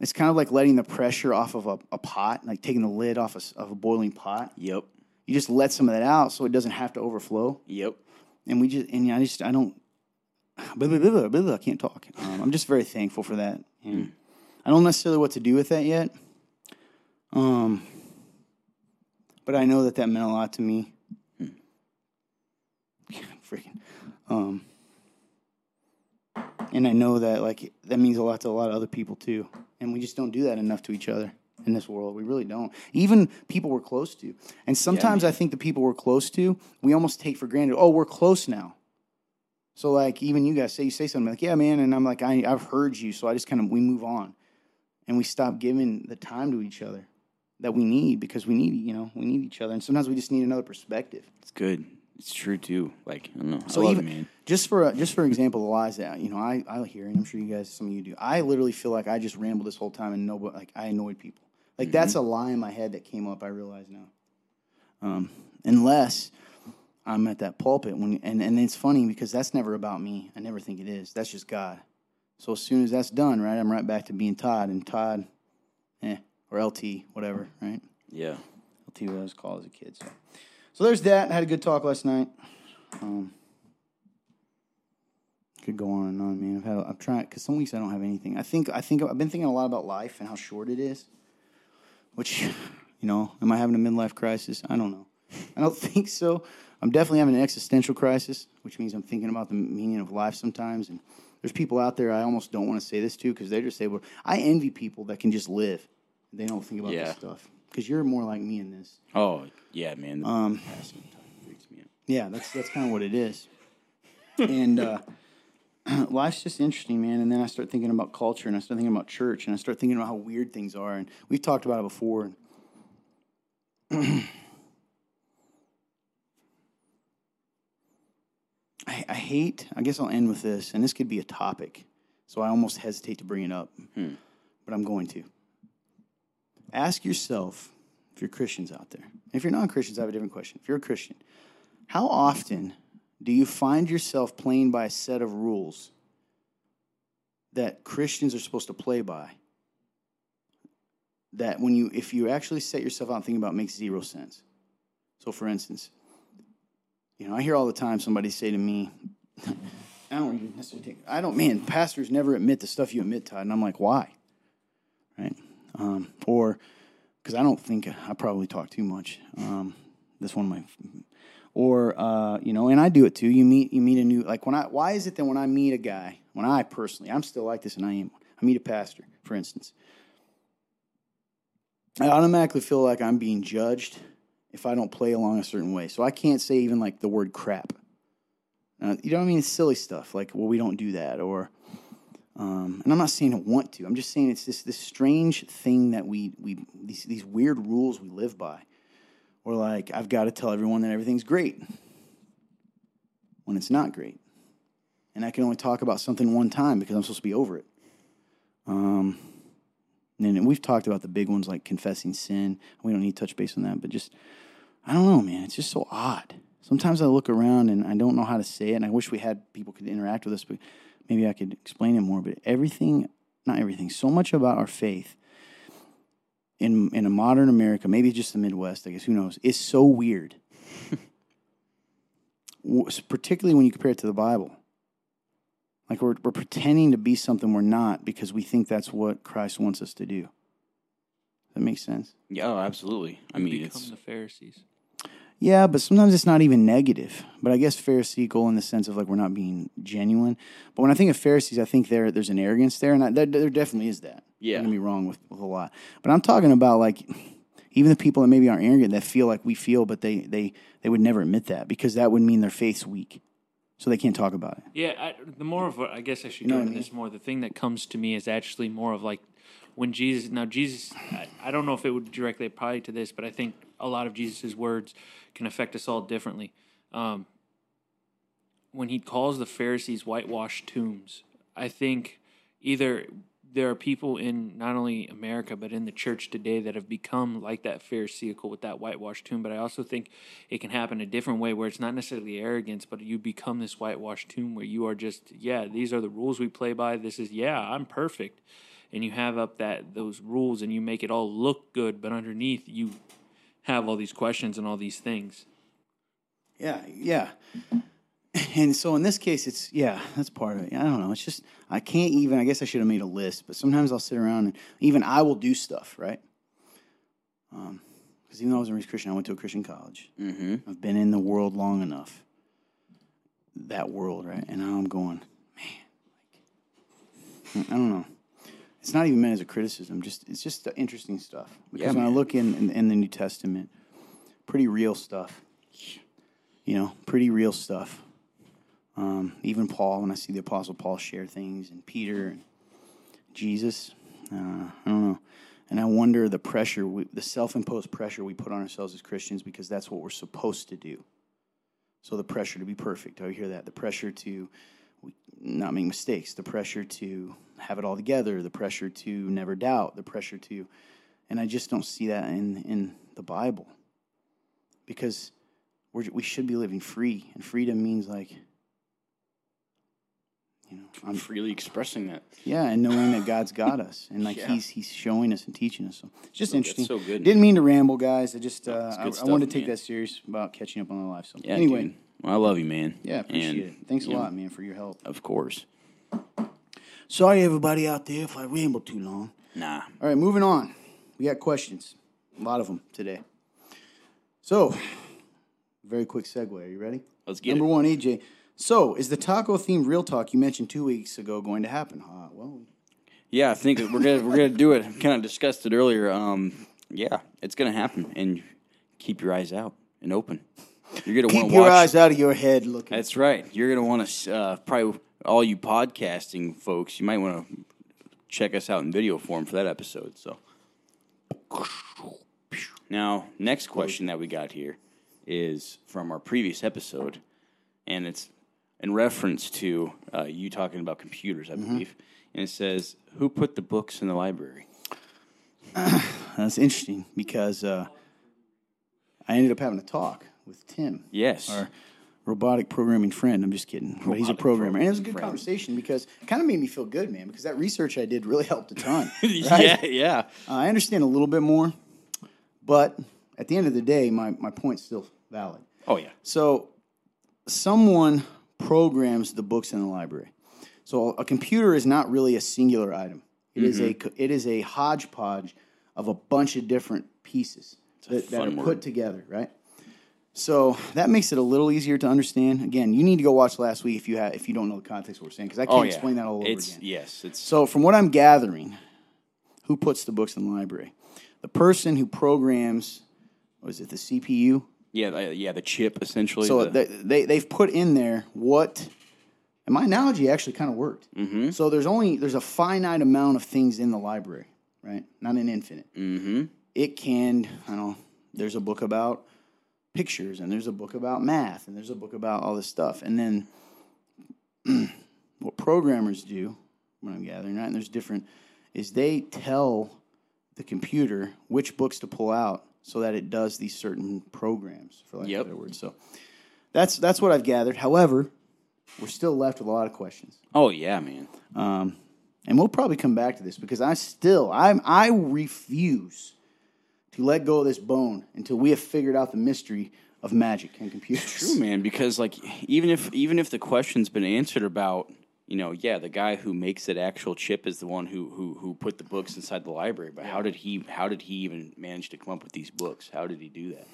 it's kind of like letting the pressure off of a, a pot, like taking the lid off a of a boiling pot. Yep. You just let some of that out so it doesn't have to overflow. Yep. And we just and I just I don't. (sighs) Blah, blah, blah, blah, blah, I can't talk. Um, I'm just very thankful for that. And I don't necessarily what to do with that yet. Um, but I know that that meant a lot to me. (laughs) Freaking. Um, and I know that like that means a lot to a lot of other people too. And we just don't do that enough to each other in this world. We really don't. Even people we're close to. And sometimes I think the people we're close to, we almost take for granted. Oh, we're close now. So like even you guys say you say something like, "Yeah, man," and I'm like, I, "I've heard you," so I just kind of we move on, and we stop giving the time to each other that we need because we need you know we need each other, and sometimes we just need another perspective. It's good. It's true too. Like I don't know. So I love even it, man. just for just for example, the lies that you know I I hear, and I'm sure you guys some of you do. I literally feel like I just rambled this whole time and nobody like I annoyed people. Like that's a lie in my head that came up. I realize now. Um, unless I'm at that pulpit when and and it's funny because that's never about me. I never think it is. That's just God. So as soon as that's done, right, I'm right back to being Todd and Todd, eh, or LT, whatever, right? Yeah. LT what I was called as a kid. So, so there's that. I had a good talk last night. Um, could go on and on, man. I've had. I'm trying because some weeks I don't have anything. I think. I think I've been thinking a lot about life and how short it is. Which, (laughs) you know, am I having a midlife crisis? I don't know. I don't (laughs) think so. I'm definitely having an existential crisis, which means I'm thinking about the meaning of life sometimes. And there's people out there I almost don't want to say this to because they're just able. I envy people that can just live. They don't think about Yeah. this stuff because you're more like me in this. Oh yeah, man. The Um, freaks me out. Yeah, that's that's kind of what it is. and uh, (clears throat) life's just interesting, man. And then I start thinking about culture, and I start thinking about church, and I start thinking about how weird things are. And we've talked about it before. (clears throat) I, I hate. I guess I'll end with this, and this could be a topic, so I almost hesitate to bring it up, but I'm going to. Ask yourself, if you're Christians out there, if you're non-Christians, I have a different question. If you're a Christian, how often do you find yourself playing by a set of rules that Christians are supposed to play by? That when you, if you actually set yourself out and think about, it, makes zero sense. So, for instance, you know, I hear all the time somebody say to me, (laughs) "I don't even necessarily take. I don't. Man, pastors never admit the stuff you admit, Todd." And I'm like, "Why?" Right? Um, or because I don't think I probably talk too much. Um, that's one of my or uh, you know, and I do it too. You meet you meet a new like when I why is it that when I meet a guy, when I personally, I'm still like this and I am. I meet a pastor, for instance. I automatically feel like I'm being judged if I don't play along a certain way. So I can't say even like the word crap. Uh, you know what I mean? It's silly stuff like, well, we don't do that, or um, and I'm not saying I want to. I'm just saying it's this this strange thing that we we these these weird rules we live by. Or like I've got to tell everyone that everything's great when it's not great, and I can only talk about something one time because I'm supposed to be over it. Um, and we've talked about the big ones like confessing sin. We don't need to touch base on that, but just I don't know, man. It's just so odd. Sometimes I look around and I don't know how to say it, and I wish we had people could interact with us, but maybe I could explain it more. But everything, not everything, so much about our faith in in a modern America, maybe just the Midwest, I guess, who knows, is so weird. (laughs) Particularly when you compare it to the Bible. Like we're, we're pretending to be something we're not because we think that's what Christ wants us to do. That makes sense? Yeah, oh, absolutely. I mean, Become it's the Pharisees. Yeah, but sometimes it's not even negative. But I guess Pharisaical in the sense of like we're not being genuine. But when I think of Pharisees, I think there there's an arrogance there, and I, there, there definitely is that. Yeah. don't get me wrong with, with a lot. But I'm talking about like even the people that maybe aren't arrogant that feel like we feel, but they they they would never admit that because that would mean their faith's weak, so they can't talk about it. Yeah, I, the more of what I guess I should know go what I into this more. The thing that comes to me is actually more of like when Jesus. Now Jesus, I, I don't know if it would directly apply to this, but I think a lot of Jesus' words can affect us all differently. Um, when he calls the Pharisees whitewashed tombs, I think either there are people in not only America but in the church today that have become like that Pharisaical with that whitewashed tomb. But I also think it can happen a different way where it's not necessarily arrogance, but you become this whitewashed tomb where you are just, yeah, these are the rules we play by. This is, yeah, I'm perfect. And you have up that those rules and you make it all look good, but underneath you have all these questions and all these things. Yeah, yeah. And so in this case, it's yeah, that's part of it. I don't know. It's just I can't even. I guess I should have made a list, but sometimes I'll sit around and even I will do stuff right. Um, because even though I was a Christian, I went to a Christian college. Mm-hmm. I've been in the world long enough. That world, right? And now I'm going, man. Like, I don't know. It's not even meant as a criticism. Just it's just interesting stuff. Because Yeah, when I look in, in in the New Testament, pretty real stuff. You know, pretty real stuff. Um, even Paul, when I see the Apostle Paul share things, and Peter and Jesus, uh, I don't know. And I wonder the pressure, we, the self-imposed pressure we put on ourselves as Christians, because that's what we're supposed to do. So the pressure to be perfect, I hear that. The pressure to not make mistakes, the pressure to have it all together, the pressure to never doubt, the pressure to, and I just don't see that in in the Bible, because we're, we should be living free, and freedom means like, you know, I'm freely expressing that. yeah, and knowing that God's got us, and like Yeah. He's He's showing us and teaching us. So it's just So- interesting. so good. Didn't mean to ramble, guys. I just No, uh, I, I wanted to take man. that serious about catching up on the life. So Yeah. anyway, dude. Well, I love you, man. yeah, appreciate And, it. Thanks a you know, lot, man, for your help. Of course. Sorry, everybody out there, if I ramble too long. Nah. All right, moving on. We got questions, a lot of them today. So, very quick segue. Are you ready? Let's get it. Number it. one, AJ. So, is the taco themed real talk you mentioned two weeks ago going to happen? Uh, well, Yeah, I think we're gonna we're gonna do it. (laughs) Kind of discussed it earlier. Um, yeah, it's gonna happen, and keep your eyes out and open. You're gonna want keep your watch. eyes out of your head looking. That's right. You're gonna want to uh, probably all you podcasting folks. You might want to check us out in video form for that episode. So now, next question that we got here is from our previous episode, and it's in reference to uh, you talking about computers, I Mm-hmm. believe. And it says, "Who put the books in the library?" (sighs) That's interesting because uh, I ended up having a talk with Tim, Yes. our robotic programming friend. I'm just kidding, but he's a programmer, and it was a good friend. conversation because it kind of made me feel good, man. Because that research I did really helped a ton. (laughs) yeah, right? yeah. Uh, I understand a little bit more, but at the end of the day, my, my point's still valid. Oh yeah. So, someone programs the books in the library. So, a computer is not really a singular item. It is a it is a hodgepodge of a bunch of different pieces that, that are fun put word. together, right? So that makes it a little easier to understand. Again, you need to go watch last week if you have if you don't know the context of what we're saying because I can't Oh yeah. explain that all over it's, again. Yes, it's So, from what I'm gathering, who puts the books in the library? The person who programs, was it the CPU? yeah, the- yeah. The chip essentially. So the- they, they they've put in there what, and my analogy actually kind of worked. Mm-hmm. So there's only there's a finite amount of things in the library, right? Not an infinite. mm-hmm. It can I don't know. There's a book about pictures, and there's a book about math, and there's a book about all this stuff, and then (clears throat) what programmers do, when I'm gathering, right? And there's different, is they tell the computer which books to pull out so that it does these certain programs, for lack Yep. of a better word. So that's that's what I've gathered. However, we're still left with a lot of questions. Oh yeah, man. Um, and we'll probably come back to this because I still I'm I refuse to let go of this bone until we have figured out the mystery of magic and computers. True, man. Because like, even if even if the question's been answered about, you know, yeah, the guy who makes that actual chip is the one who who who put the books inside the library. But how did he how did he even manage to come up with these books? How did he do that?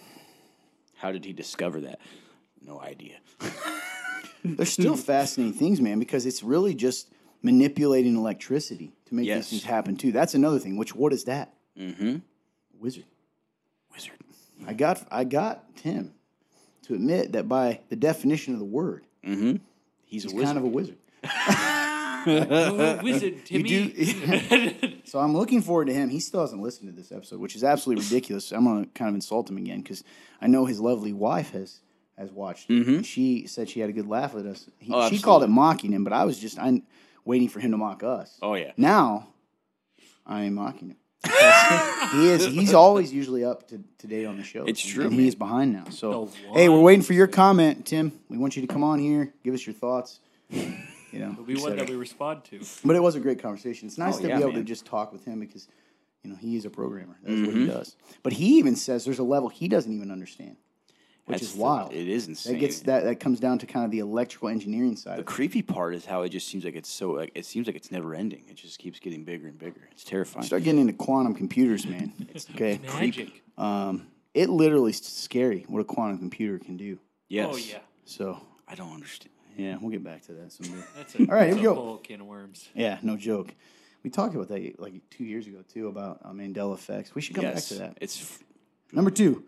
How did he discover that? No idea. (laughs) They're still fascinating things, man, because it's really just manipulating electricity to make Yes. these things happen too. That's another thing. Which what is that? Mm-hmm. Wizard. Wizard. I got I got Tim to admit that by the definition of the word, Mm-hmm. He's, he's a kind of a wizard. Wizard (laughs) Timmy. (laughs) So I'm looking forward to him. He still hasn't listened to this episode, which is absolutely ridiculous. I'm gonna kind of insult him again because I know his lovely wife has has watched. it. And She said she had a good laugh with us. He, Oh, she called it mocking him, but I was just I'm waiting for him to mock us. oh yeah. Now I am mocking him. He is. He's always usually up to, to date on the show. It's true, and he is behind now. So hey, we're waiting for your comment, Tim. We want you to come on here, give us your thoughts. You know, we et want that we respond to. But it was a great conversation. It's nice Oh, to yeah, be able man. to just talk with him because, you know, he is a programmer. That's what Mm-hmm. he does. But he even says there's a level he doesn't even understand, which That's is the- wild. it is insane. That gets that that comes down to kind of the electrical engineering side. The of it. creepy part is how it just seems like it's so. Like, it seems like it's never ending. It just keeps getting bigger and bigger. It's terrifying. Start getting into quantum computers, man. (laughs) It's okay, Magic. um, it literally is scary what a quantum computer can do. yes. Oh yeah. So I don't understand. yeah, we'll get back to that someday. (laughs) That's a, All right, here that's we a go. whole can of worms. yeah, no joke. We talked about that like two years ago too about uh, Mandela effects. We should come yes. back to that. It's f- Number two,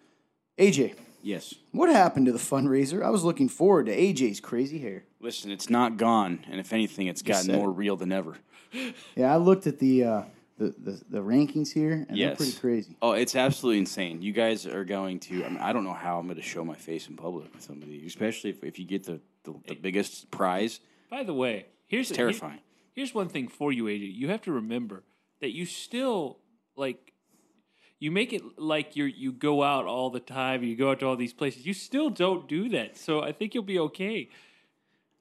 AJ. Yes. What happened to the fundraiser? I was looking forward to AJ's crazy hair. Listen, it's not gone, and if anything, it's gotten more it. real than ever. (laughs) Yeah, I looked at the uh, the, the the rankings here, and Yes. they're pretty crazy. Oh, it's absolutely insane. You guys are going to. I, mean, I don't know how I'm going to show my face in public with somebody, especially if, if you get the, the, the biggest prize. By the way, here's here- terrifying. here's one thing for you, AJ. You have to remember that you still like you make it like you you go out all the time. You go out to all these places. You still don't do that. So I think you'll be okay.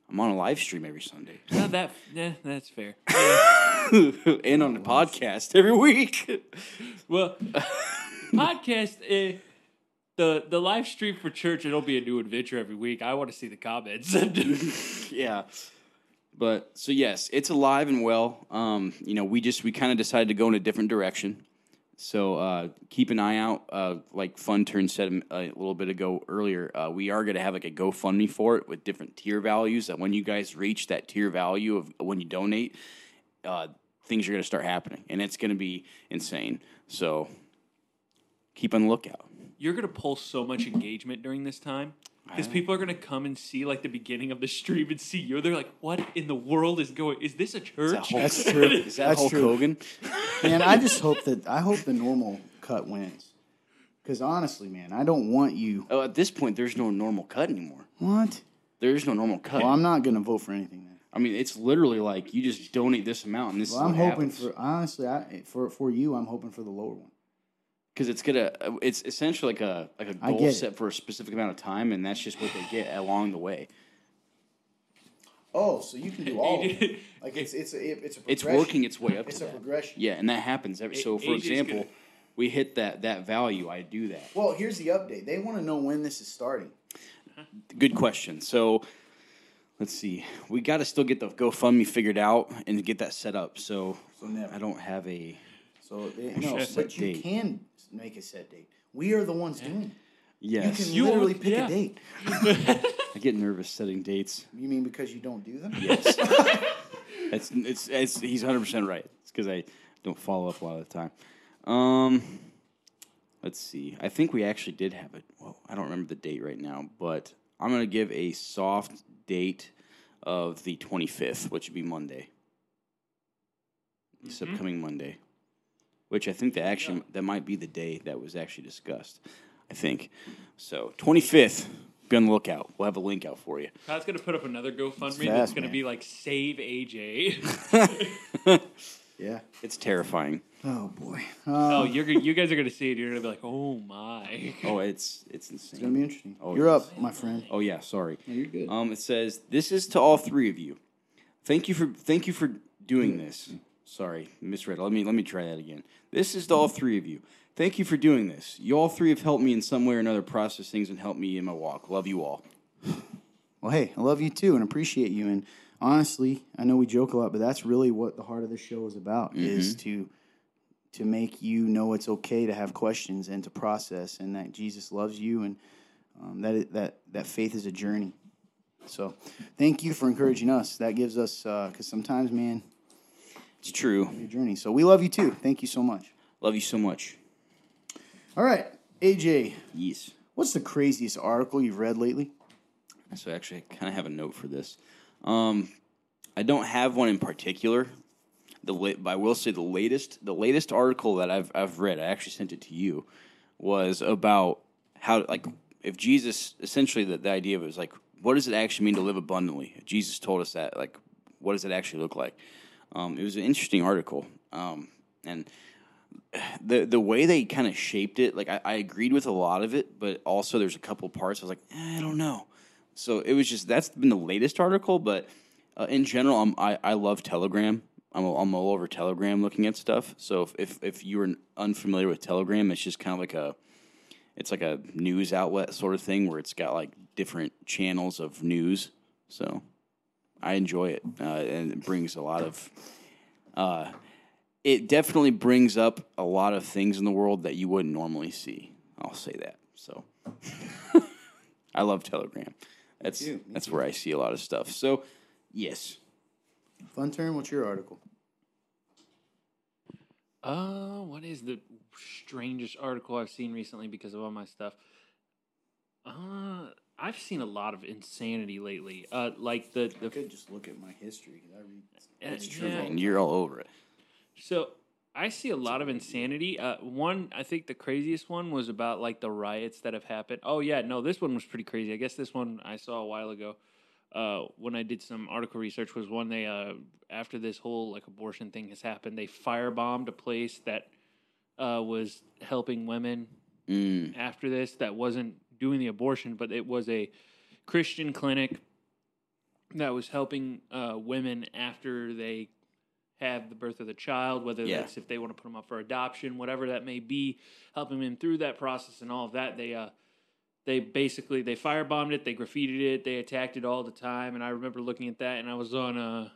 I'm on a live stream every Sunday Not that. Nah, that's fair. (laughs) and on the podcast every week. Well, podcast. Uh, the the live stream for church. It'll be a new adventure every week. I want to see the comments. (laughs) yeah. But so yes, it's alive and well. Um, you know, we just we kind of decided to go in a different direction. So uh, keep an eye out. Uh, like Fun Turn said a, little bit ago earlier, uh, we are going to have like a GoFundMe for it with different tier values. That when you guys reach that tier value of when you donate, uh, things are going to start happening, and it's going to be insane. So keep on the lookout. You're gonna pull so much engagement during this time because people are gonna come and see like the beginning of the stream and see you. They're like, "What in the world is going? Is this a church?" That's (laughs) true. Is that That's Hulk true. Hogan? Man, I just hope that I hope the normal cut wins. Because honestly, man, I don't want you. Oh, at this point, there's no normal cut anymore. What? There is no normal cut. Well, I'm not going to vote for anything then. I mean, it's literally like you just donate this amount, and this Well, is I'm what hoping happens. for honestly, I, for for you, I'm hoping for the lower one. Because it's gonna. Uh, it's essentially like a like a I goal get it. set for a specific amount of time, and that's just what they get along the way. Oh, so you can do all. of it. (laughs) Like it's it's a, it's a It's working its way up It's to a that. progression. Yeah, and that happens every. So, for AJ's example, gonna- we hit that that value. I do that. Well, here's the update. They want to know when this is starting. Good question. So. Let's see. We got to still get the GoFundMe figured out and get that set up. So, So never. I don't have a. So they, no, set but you date. can make a set date. We are the ones doing it. Yes, You can You literally are- pick yeah. a date. (laughs) I get nervous setting dates. You mean because you don't do them? Yes. (laughs) it's, it's, it's, he's 100% right. It's because I don't follow up a lot of the time. Um, let's see. I think we actually did have it. Well, I don't remember the date right now, but I'm going to give a soft date of the 25th, which would be Monday. This upcoming Monday. Which I think that actually that might be the day that was actually discussed. I think. So 25th, be on the lookout. We'll have a link out for you. Todd's gonna put up another GoFundMe It's that's fast, gonna man. be like "Save AJ." (laughs) Yeah. It's terrifying. Oh boy. oh, Uh, you're you guys are gonna see it. You're gonna be like, "Oh my!" (laughs) Oh, it's it's insane. it's gonna be interesting. Oh, You're up, my friend. Oh yeah, sorry. No, you're good. Um, it says this is to all three of you. Thank you for thank you for doing this. Sorry, misread. Let me let me try that again. This is to all three of you. Thank you for doing this. You all three have helped me in some way or another process things and helped me in my walk. Love you all. Well, hey, I love you too and appreciate you. And honestly, I know we joke a lot, but that's really what the heart of the show is about: is to to make you know it's okay to have questions and to process, and that Jesus loves you. And Um, that that that faith is a journey. So, thank you for encouraging us. That gives us because sometimes, man, It's true. your journey. So we love you too. Thank you so much. Love you so much. All right, AJ, Yes. what's the craziest article you've read lately? So actually, I kind of have a note for this. Um, I don't have one in particular. The la- but I will say the latest the latest article that I've I've read. I actually sent it to you. Was about how like if Jesus essentially the, the idea of it was like what does it actually mean to live abundantly? Jesus told us that like what does it actually look like? Um, it was an interesting article, um, and the the way they kind of shaped it, like I, I agreed with a lot of it, but also there's a couple parts I was like, eh, I don't know. So it was just that's been the latest article, but uh, in general, I'm, I I love Telegram. I'm I'm all over Telegram looking at stuff. So if if, if you were unfamiliar with Telegram, it's just kind of like a it's like a news outlet sort of thing where it's got like different channels of news. So I enjoy it, uh, and it brings a lot of. Uh, it definitely brings up a lot of things in the world that you wouldn't normally see. I'll say that. So (laughs) I love Telegram. That's too, me that's where I see a lot of stuff. So yes, Fun turn. What's your article? Uh, what is the strangest article I've seen recently because of all my stuff? Uh, I've seen a lot of insanity lately. Uh, like the I the could just look at my history because I read. It's true, yeah. and you're all over it. So I see a lot of insanity. Uh, one, I think the craziest one was about like the riots that have happened. Oh yeah, no, this one was pretty crazy. I guess this one I saw a while ago. Uh, when I did some article research, was one they uh, after this whole like abortion thing has happened, they firebombed a place that uh, was helping women Mm, after this that wasn't doing the abortion, but it was a Christian clinic that was helping uh, women after they have the birth of the child, whether Yeah. that's if they want to put them up for adoption, whatever that may be, helping them through that process and all of that. They uh, they basically they firebombed it, they graffitied it, they attacked it all the time, and I remember looking at that, and I was on uh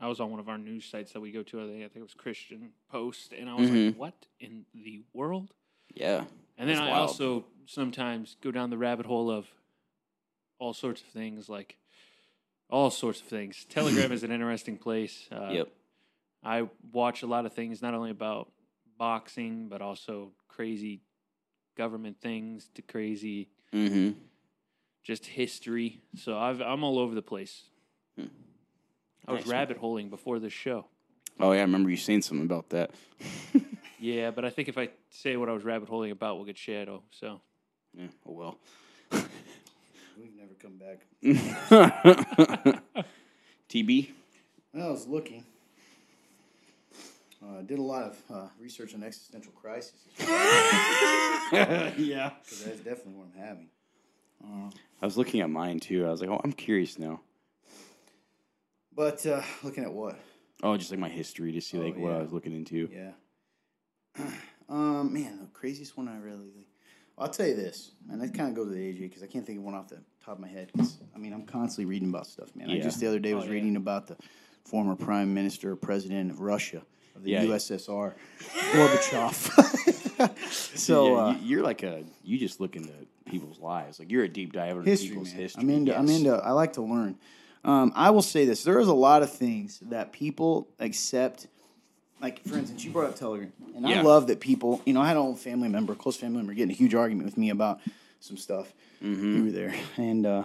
I was on one of our news sites that we go to. I think I think it was Christian Post, and I was Mhm. like, "What in the world?" yeah, And then That's I wild. also sometimes go down the rabbit hole of all sorts of things, like all sorts of things. (laughs) Telegram is an interesting place. Uh, yep. I watch a lot of things, not only about boxing, but also crazy government things to crazy Mm-hmm. just history. So I've, I'm all over the place. I was Hmm. Nice. rabbit holing before this show. Oh yeah, I remember you saying something about that. (laughs) Yeah, but I think if I say what I was rabbit holing about, we'll get shadow. So Yeah. Oh well. (laughs) We've never come back. (laughs) TB. Well, I was looking. Uh, did a lot of uh, research on existential crisis. (laughs) yeah. Because that's definitely what I'm having. I was looking at mine too. I was like, oh, I'm curious now. But uh, looking at what? Oh, just like my history to see Oh, like what I was looking into. Yeah. (clears throat) um, man, the craziest one I really. Well, I'll tell you this, and that kind of goes to the AJ because I can't think of one off the top of my head. 'cause, I mean, I'm constantly reading about stuff, man. I Yeah. just the other day was Oh, yeah. reading about the former prime minister or president of Russia of the Yeah. USSR, (laughs) Gorbachev. (laughs) so yeah, uh, you, you're like a you just look into people's lives. Like you're a deep diver into history, people's man. history. I'm into. I'm Yes. into. I like to learn. Um, I will say this: there is a lot of things that people accept. Like for instance, you brought up Telegram, and I love that people. You know, I had an old family member, close family member, getting a huge argument with me about some stuff. Mm-hmm. You were there, and uh,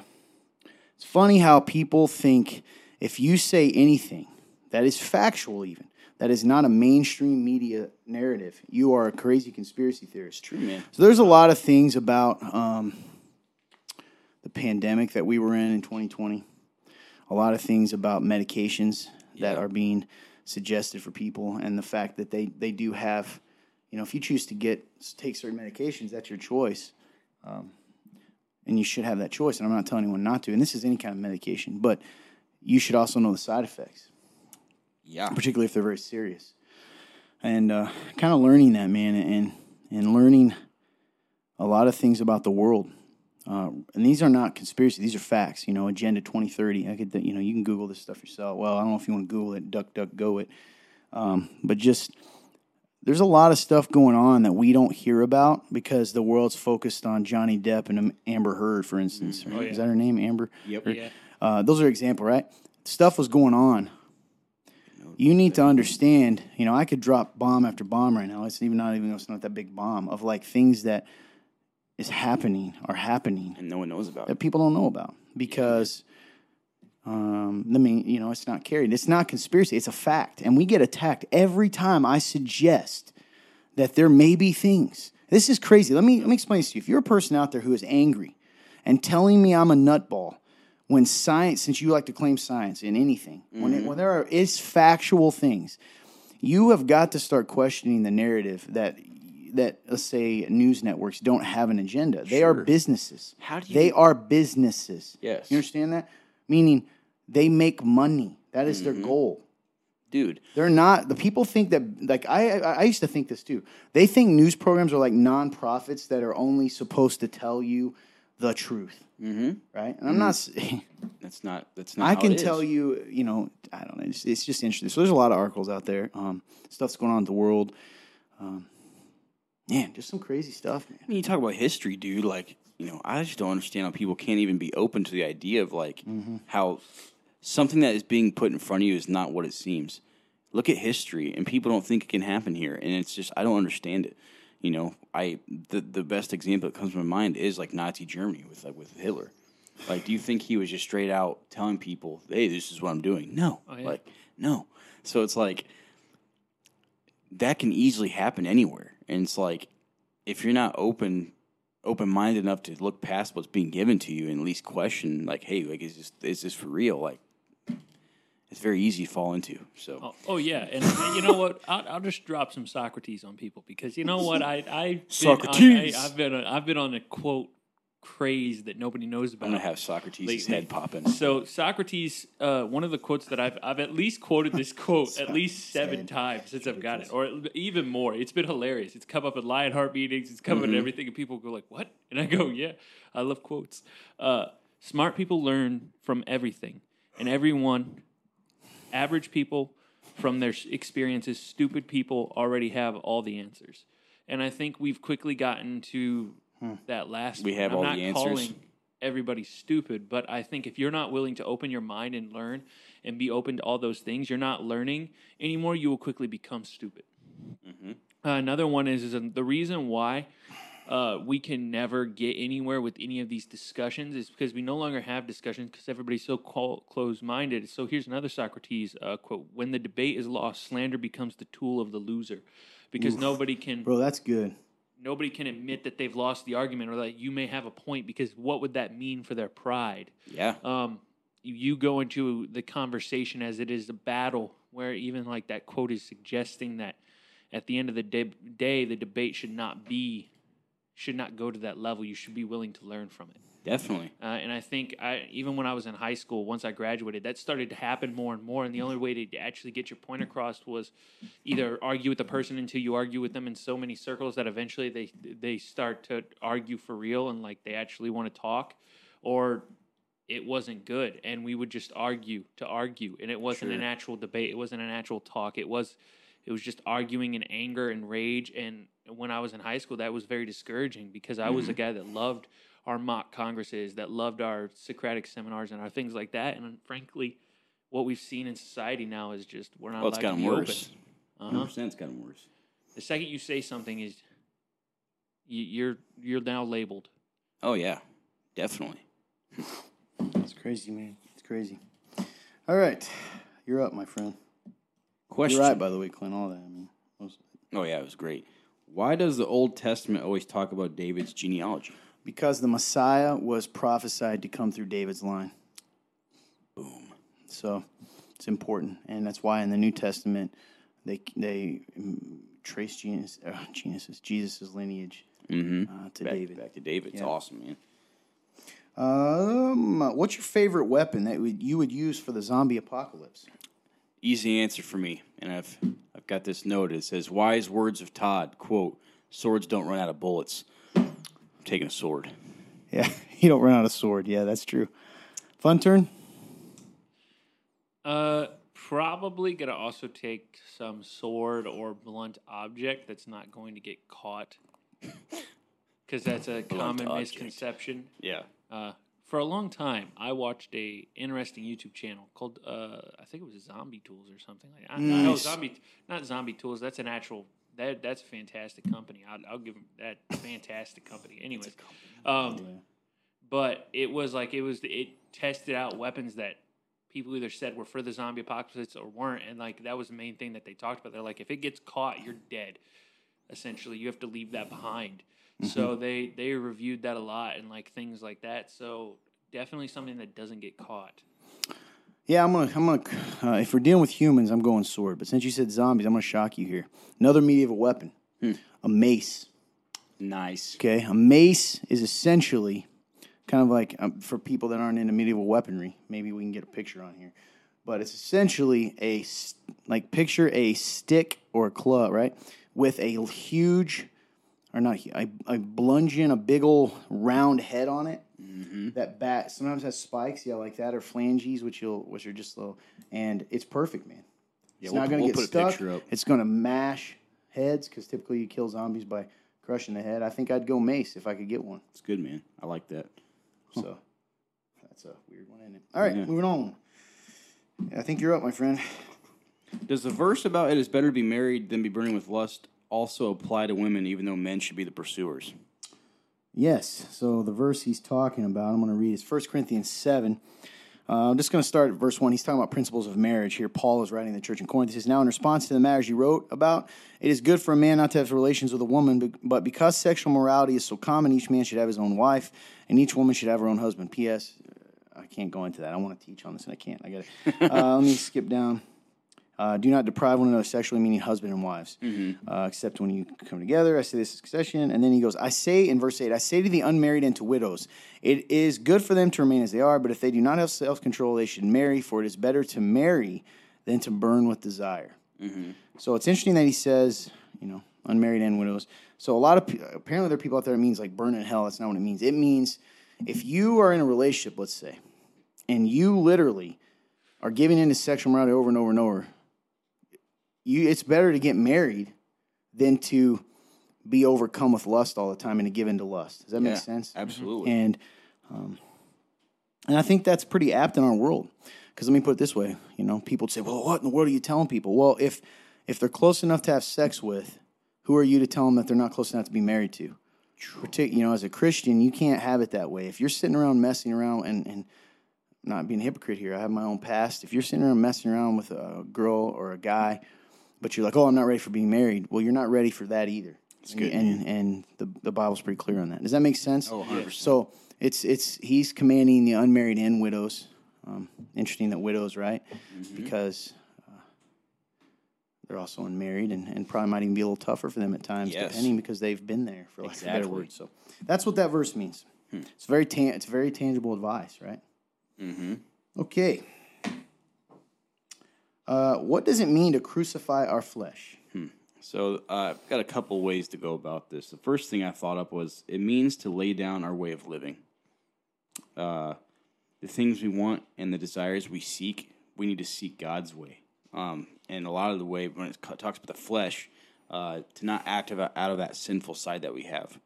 it's funny how people think if you say anything that is factual, even that is not a mainstream media narrative, you are a crazy conspiracy theorist. True, man. So there's a lot of things about um, the pandemic that we were in in 2020. A lot of things about medications that are being suggested for people, and the fact that they they do have, you know, if you choose to get take certain medications, that's your choice, um, and you should have that choice. And I'm not telling anyone not to. And this is any kind of medication, but you should also know the side effects Yeah. particularly if they're very serious. And uh, kind of learning that, man, and and learning a lot of things about the world. Uh, and these are not conspiracy; these are facts. You know, Agenda 2030. I could, you know, you can Google this stuff yourself. Well, I don't know if you want to Google it, Duck, Duck, Go it. Um, but just there's a lot of stuff going on that we don't hear about because the world's focused on Johnny Depp and Amber Heard, for instance. right? Oh, yeah. Is that her name, Amber? Yep. Yeah. Uh, those are example, right? Stuff was going on. You need to understand. You know, I could drop bomb after bomb right now. It's even not even it's not that big bomb of like things that is happening are happening And no one knows about that it. people don't know about because um, I mean, you know, it's not carried. It's not conspiracy. It's a fact, and we get attacked every time I suggest that there may be things. This is crazy. Let me let me explain this to you. If you're a person out there who is angry and telling me I'm a nutball when science, since you like to claim science in anything, when it, when there are is factual things, you have got to start questioning the narrative that that let's say news networks don't have an agenda. They are businesses. How do you They are businesses. Yes. You understand that? Meaning they make money. That is their goal. Dude, They're not the people think that like I, I I used to think this too. They think news programs are like nonprofits that are only supposed to tell you the truth, mm-hmm. right? And I'm not. s- (laughs) that's not that's not I can tell is. you, you know, I don't know. It's, it's just interesting. So there's a lot of articles out there. Um, stuff's going on in the world. Um, man, just some crazy stuff, man. I mean, you talk about history, dude. Like, you know, I just don't understand how people can't even be open to the idea of like Mm-hmm. how something that is being put in front of you is not what it seems. Look at history, and people don't think it can happen here, and it's just I don't understand it. You know, I the the best example that comes to my mind is like Nazi Germany with like with Hitler. Like, do you think he was just straight out telling people, "Hey, this is what I'm doing"? No, Oh, yeah. like no. So it's like that can easily happen anywhere, and it's like if you're not open open minded enough to look past what's being given to you and at least question, like, hey, like is this is this for real? Like, it's very easy to fall into. So Oh, oh yeah, and, and you know what? I'll, I'll just drop some Socrates on people because you know what? I I Socrates! I, have been a, I've been on a quote craze that nobody knows about. I'm gonna have Socrates' Lately. head popping. So Socrates, uh, one of the quotes that I've I've at least quoted this (laughs) quote at least seven times since I've got it, or even more. It's been hilarious. It's come up at Lionheart meetings. It's come up Mm-hmm. at everything, and people go like, "What?" And I go, "Yeah, I love quotes." Uh, smart people learn from everything, and everyone. Average people, from their experiences, stupid people already have all the answers, and I think we've quickly gotten to that last. We one. have I'm all not the answers. calling everybody stupid, but I think if you're not willing to open your mind and learn and be open to all those things, you're not learning anymore. You will quickly become stupid. Uh, another one is, is the reason why uh, we can never get anywhere with any of these discussions is because we no longer have discussions because everybody's so clo- closed-minded. So here's another Socrates uh, quote: "When the debate is lost, slander becomes the tool of the loser." Because nobody can Bro, that's good. Nobody can admit that they've lost the argument or that you may have a point because what would that mean for their pride? Yeah, Um, you, go into the conversation as it is a battle, where even like that quote is suggesting that at the end of the day, day the debate should not be should not go to that level. You should be willing to learn from it. Definitely. Uh, and I think I, even when I was in high school, once I graduated, that started to happen more and more. And the only way to actually get your point across was either argue with the person until you argue with them in so many circles that eventually they they start to argue for real and like they actually want to talk, or it wasn't good and we would just argue to argue and it wasn't an Sure. actual debate. It wasn't an actual talk. It was it was just arguing in anger and rage. And when I was in high school, that was very discouraging because I was a guy that loved our mock congresses, that loved our Socratic seminars and our things like that. And frankly, what we've seen in society now is just we're not Well, it's allowed to gotten be worse. open. Uh-huh. 100% it's gotten worse. The second you say something is you, you're you're now labeled. Oh yeah, definitely. It's crazy, man. It's crazy. All right, you're up, my friend. Question. You're right, by the way, Clint. All that. I mean, most- Oh yeah, it was great. Why does the Old Testament always talk about David's genealogy? Because the Messiah was prophesied to come through David's line. Boom. So it's important, and that's why in the New Testament they they mm, trace Jesus, uh, Jesus, Jesus's lineage Mm-hmm. uh, to Back, David. back to David. It's Yeah. awesome, man. Um, what's your favorite weapon that you would use for the zombie apocalypse? Easy answer for me, and I've I've got this note. It says, "Wise words of Todd." Quote: "Swords don't run out of bullets." I'm taking a sword. Yeah, (laughs) you don't run out of sword. Yeah, that's true. Fun turn. Uh, probably gonna also take some sword or blunt object that's not going to get caught, (laughs) because that's a common object. misconception. Yeah. Uh, for a long time, I watched a interesting YouTube channel called uh, I think it was Zombie Tools or something like that. No, Zombie, not Zombie Tools. That's an actual that that's a fantastic company. I'll, I'll give them that fantastic company. Anyways, um, but it was like it was it tested out weapons that people either said were for the zombie apocalypse or weren't, and like that was the main thing that they talked about. They're like, if it gets caught, you're dead. Essentially, you have to leave that behind. So they they reviewed that a lot and like things like that. So definitely something that doesn't get caught. Yeah, I'm gonna. I'm gonna. Uh, if we're dealing with humans, I'm going sword. But since you said zombies, I'm gonna shock you here. Another medieval weapon, a mace. Nice. Okay, a mace is essentially kind of like um, for people that aren't into medieval weaponry. Maybe we can get a picture on here, but it's essentially a like picture a stick or a club, right, with a huge or not I a, a bludgeon, a big old round head on it. Mm-hmm. That bat sometimes has spikes, yeah, like that, or flanges, which you'll which are just little, and it's perfect, man. it's we'll not going to we'll get put a stuck. picture up. It's going to mash heads because typically you kill zombies by crushing the head. I think I'd go mace if I could get one. It's good, man. I like that. So that's a weird one, isn't it? All right, moving on. I think you're up, my friend. Does the verse about it is better to be married than be burning with lust also apply to women, even though men should be the pursuers? Yes. So the verse he's talking about, I'm going to read is 1 Corinthians 7. Uh, I'm just going to start at verse 1. He's talking about principles of marriage. Here, Paul is writing the church in Corinth. He says, Now, in response to the matters you wrote about, it is good for a man not to have relations with a woman, but- because sexual morality is so common, each man should have his own wife, and each woman should have her own husband. P.S. uh, I can't go into that. I want to teach on this, and I can't. I got it. Uh, (laughs) let me skip down. Uh, do not deprive one another sexually, meaning husband and wives, uh, except when you come together. I say this is succession. And then he goes, I say in verse 8, I say to the unmarried and to widows, it is good for them to remain as they are, but if they do not have self control, they should marry, for it is better to marry than to burn with desire. So it's interesting that he says, you know, unmarried and widows. So a lot of apparently there are people out there it means like burn in hell. That's not what it means. It means if you are in a relationship, let's say, and you literally are giving into sexual morality over and over and over, you it's better to get married than to be overcome with lust all the time and to give into lust. Does that make sense? absolutely. And um, and I think that's pretty apt in our world. Because let me put it this way, you know, people say, "Well, what in the world are you telling people?" Well, if if they're close enough to have sex with, who are you to tell them that they're not close enough to be married to? Partic- you know, as a Christian, you can't have it that way. If you're sitting around messing around and and not being a hypocrite here, I have my own past. If you're sitting around messing around with a girl or a guy, but you're like, "Oh, I'm not ready for being married," well, you're not ready for that either. It's good, and and the the Bible's pretty clear on that. Does that make sense? Oh, 100%. So it's it's he's commanding the unmarried and widows. Um, interesting that widows, right? Because uh, they're also unmarried and, and probably might even be a little tougher for them at times, Yes. depending because they've been there for lack of a better Exactly. word. So that's what that verse means. It's very tan- it's very tangible advice, right? Mm-hmm. Okay. Uh, what does it mean to crucify our flesh? So uh, I've got a couple ways to go about this. The first thing I thought up was it means to lay down our way of living. Uh, the things we want and the desires we seek, we need to seek God's way. Um, and a lot of the way when it talks about the flesh, uh, to not act out of that sinful side that we have,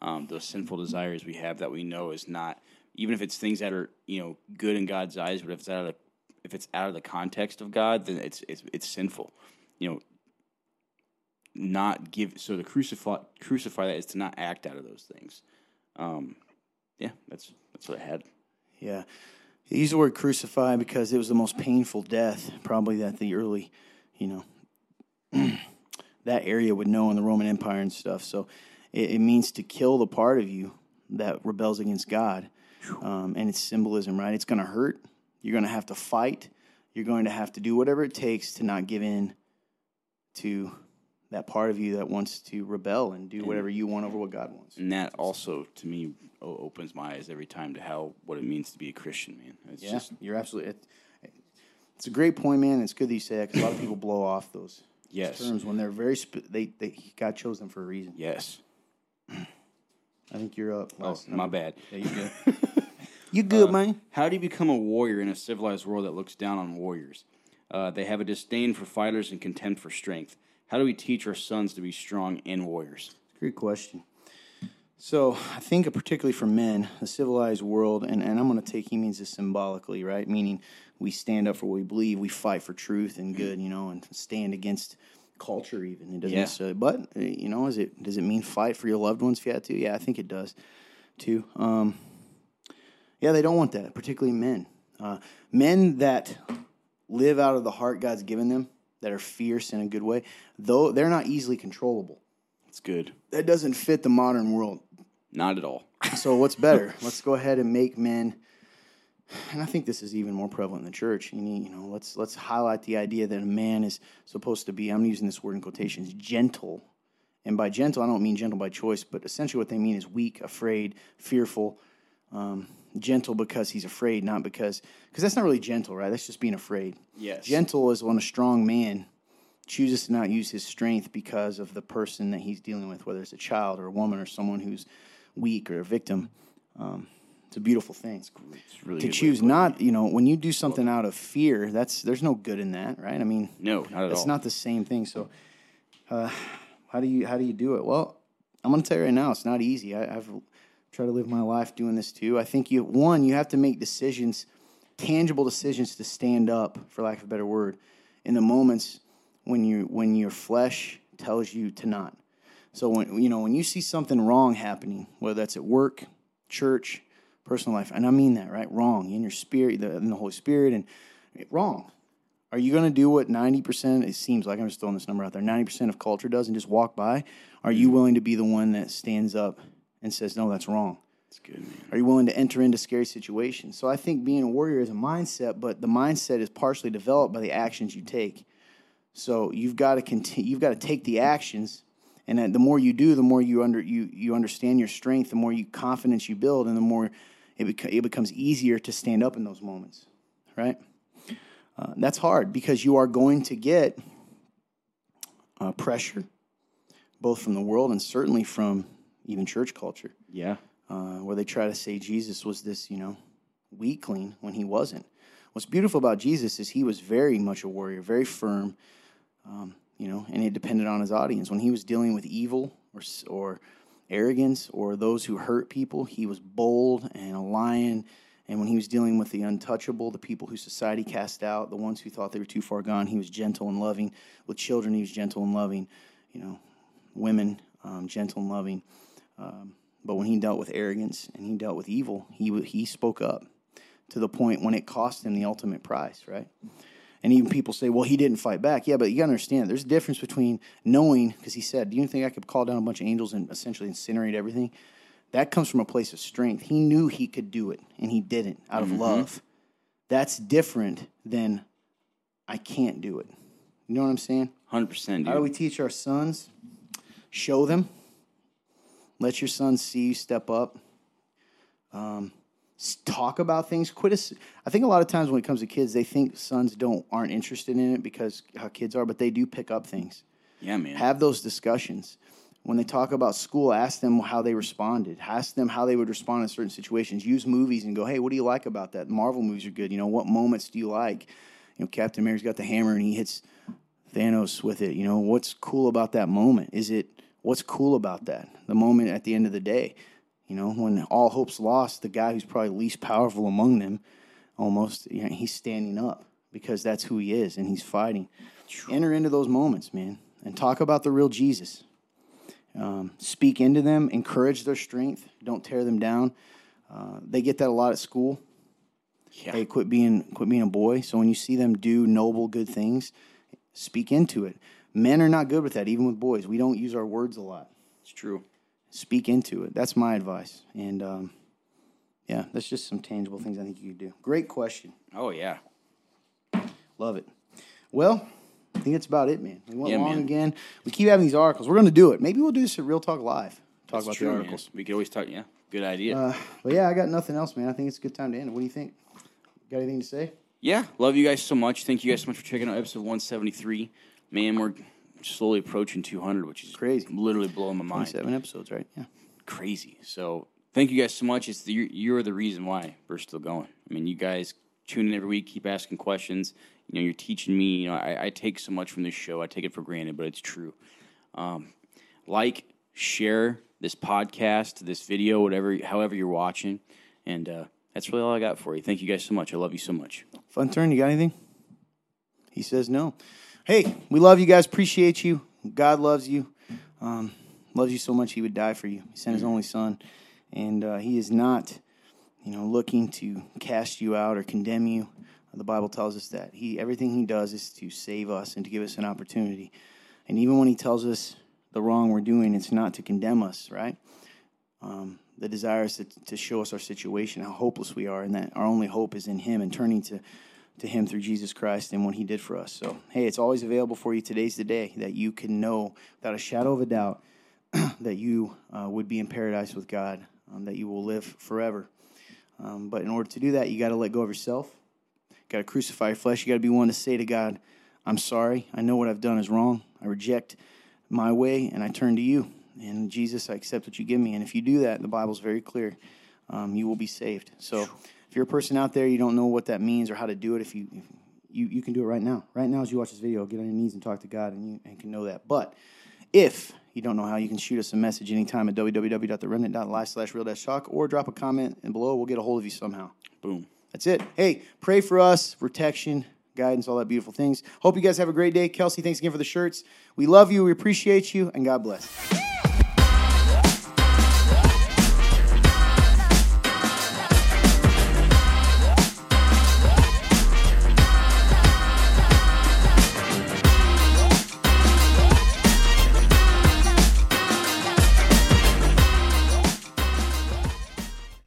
um, those sinful desires we have that we know is not, even if it's things that are you know good in God's eyes, but if it's out of if it's out of the context of God, then it's it's it's sinful. You know, not give so to crucify crucify that is to not act out of those things. Um, yeah, that's that's what I had. Yeah. He used the word crucify because it was the most painful death, probably that the early, you know, (clears throat) that area would know in the Roman Empire and stuff. So it, it means to kill the part of you that rebels against God. Um, and it's symbolism, right? It's going to hurt. You're going to have to fight. You're going to have to do whatever it takes to not give in to that part of you that wants to rebel and do whatever you want over what God wants. And that also, to me, opens my eyes every time to how what it means to be a Christian, man. It's Yeah, just you're absolutely. It, it's a great point, man. It's good that you say that because a lot of people blow off those yes, terms when they're very. Sp- they, they God chose them for a reason. yes. I think you're up. Oh, last my bad. Yeah, you good. (laughs) you good, man. How do you become a warrior in a civilized world that looks down on warriors? Uh, they have a disdain for fighters and contempt for strength. How do we teach our sons to be strong and warriors? Great question. So I think particularly for men, the civilized world, and, and I'm going to take he means this symbolically, right? Meaning we stand up for what we believe, we fight for truth and good, you know, and stand against culture even. It doesn't Yeah. necessarily, but uh, you know, is it does it mean fight for your loved ones if you had to? Yeah, I think it does, too. Um, yeah, they don't want that, particularly men. Uh, men that live out of the heart God's given them, that are fierce in a good way, though they're not easily controllable It's good. that doesn't fit the modern world. Not at all. (laughs) So what's better? let's go ahead and make men. And I think this is even more prevalent in the church. You need, you know, let's let's highlight the idea that a man is supposed to be. I'm using this word in quotations, gentle. And by gentle, I don't mean gentle by choice, but essentially what they mean is weak, afraid, fearful. Um, gentle because he's afraid, not because because that's not really gentle, right? That's just being afraid. Yes. Gentle is when a strong man chooses to not use his strength because of the person that he's dealing with, whether it's a child or a woman or someone who's weak or a victim. Um, it's a beautiful thing. It's really to choose not, you know, when you do something out of fear, that's there's no good in that, right? I mean, No, not at it's all. not the same thing. So, uh, how do you how do you do it? Well, I'm going to tell you right now, it's not easy. I, I've tried to live my life doing this too. I think you one, you have to make decisions, tangible decisions to stand up, for lack of a better word, in the moments when you when your flesh tells you to not. So when you know when you see something wrong happening, whether that's at work, church, personal life, and I mean that right, wrong in your spirit, the, in the Holy Spirit, and wrong. Are you going to do what ninety percent? It seems like I'm just throwing this number out there. Ninety percent of culture does, and just walk by. Are you willing to be the one that stands up and says, "No, that's wrong"? It's good, man. Are you willing to enter into scary situations? So I think being a warrior is a mindset, but the mindset is partially developed by the actions you take. So you've got to continue. You've got to take the actions, and the more you do, the more you under you you understand your strength, the more you confidence you build, and the more it, beco- it becomes easier to stand up in those moments, right? Uh, that's hard because you are going to get uh, pressure, both from the world and certainly from even church culture Yeah. uh, where they try to say Jesus was this, you know, weakling when he wasn't. What's beautiful about Jesus is he was very much a warrior, very firm, um, you know, and it depended on his audience. When he was dealing with evil or or arrogance or those who hurt people, he was bold and a lion. And when he was dealing with the untouchable, the people who society cast out, the ones who thought they were too far gone, he was gentle and loving. With children, he was gentle and loving. You know, women, um, gentle and loving. Um, but when he dealt with arrogance and he dealt with evil, he he spoke up to the point when it cost him the ultimate price, right? And even people say, "Well, he didn't fight back." Yeah, but you got to understand, there's a difference between knowing, because he said, "Do you think I could call down a bunch of angels and essentially incinerate everything?" That comes from a place of strength. He knew he could do it, and he didn't out of love. That's different than I can't do it. You know what I'm saying? Hundred percent, How do we teach our sons? Show them. Let your sons see you step up. Um, talk about things. Quit. I think a lot of times when it comes to kids, they think sons don't aren't interested in it because how kids are, but they do pick up things. Yeah, man. Have those discussions. When they talk about school, ask them how they responded. Ask them how they would respond in certain situations. Use movies and go, hey, what do you like about that? Marvel movies are good. You know, what moments do you like? You know, Captain America's got the hammer and he hits Thanos with it. You know, what's cool about that moment? Is it what's cool about that? The moment at the end of the day, you know, when all hope's lost, the guy who's probably least powerful among them, almost, you know, he's standing up because that's who he is and he's fighting. Enter into those moments, man, and talk about the real Jesus. Um, speak into them, encourage their strength, don't tear them down. Uh, they get that a lot at school. Yeah. Hey, quit being quit being a boy. So when you see them do noble, good things, speak into it. Men are not good with that, even with boys. We don't use our words a lot. It's true. Speak into it. That's my advice. And um, yeah, that's just some tangible things I think you could do. Great question. Oh yeah. Love it. Well, I think that's about it, man. We went Yeah, long man. again. We keep having these articles. We're going to do it. Maybe we'll do this at Real Talk Live. Talk That's about true, the man. articles. We could always talk. Yeah. Good idea. Uh, but yeah, I got nothing else, man. I think it's a good time to end. it. What do you think? Got anything to say? Yeah, love you guys so much. Thank you guys so much for checking out episode 173. Man, we're slowly approaching 200, which is Crazy. literally blowing my mind. Seven episodes, right? Yeah. Crazy. So thank you guys so much. It's the, you're, the reason why we're still going. I mean, you guys tune in every week, keep asking questions. You know, you're teaching me. You know, I, I take so much from this show. I take it for granted, but it's true. Um, like, share this podcast, this video, whatever, however you're watching, and uh, that's really all I got for you. Thank you guys so much. I love you so much. Fun turn. You got anything? He says no. Hey, we love you guys. Appreciate you. God loves you. Um, loves you so much he would die for you. He sent his only son, and uh, he is not, you know, looking to cast you out or condemn you. The Bible tells us that he everything he does is to save us and to give us an opportunity. And even when he tells us the wrong we're doing, it's not to condemn us, right? Um, the desire is to, to show us our situation, how hopeless we are, and that our only hope is in him and turning to to Him through Jesus Christ and what He did for us. So, hey, it's always available for you. Today's the day that you can know without a shadow of a doubt (clears throat) that you uh, would be in paradise with God, um, that you will live forever. Um, but in order to do that, you got to let go of yourself. You got to crucify your flesh. You got to be willing to say to God, I'm sorry. I know what I've done is wrong. I reject my way and I turn to you. And Jesus, I accept what you give me. And if you do that, the Bible's very clear. Um, you will be saved. So if you're a person out there, you don't know what that means or how to do it, if you if you, you can do it right now. Right now, as you watch this video, get on your knees and talk to God, and you and can know that. But if you don't know how, you can shoot us a message anytime at www.theremnant.live slash real talk or drop a comment and below. We'll get a hold of you somehow. Boom. That's it. Hey, pray for us, protection, guidance, all that beautiful things. Hope you guys have a great day. Kelsey, thanks again for the shirts. We love you. We appreciate you. And God bless.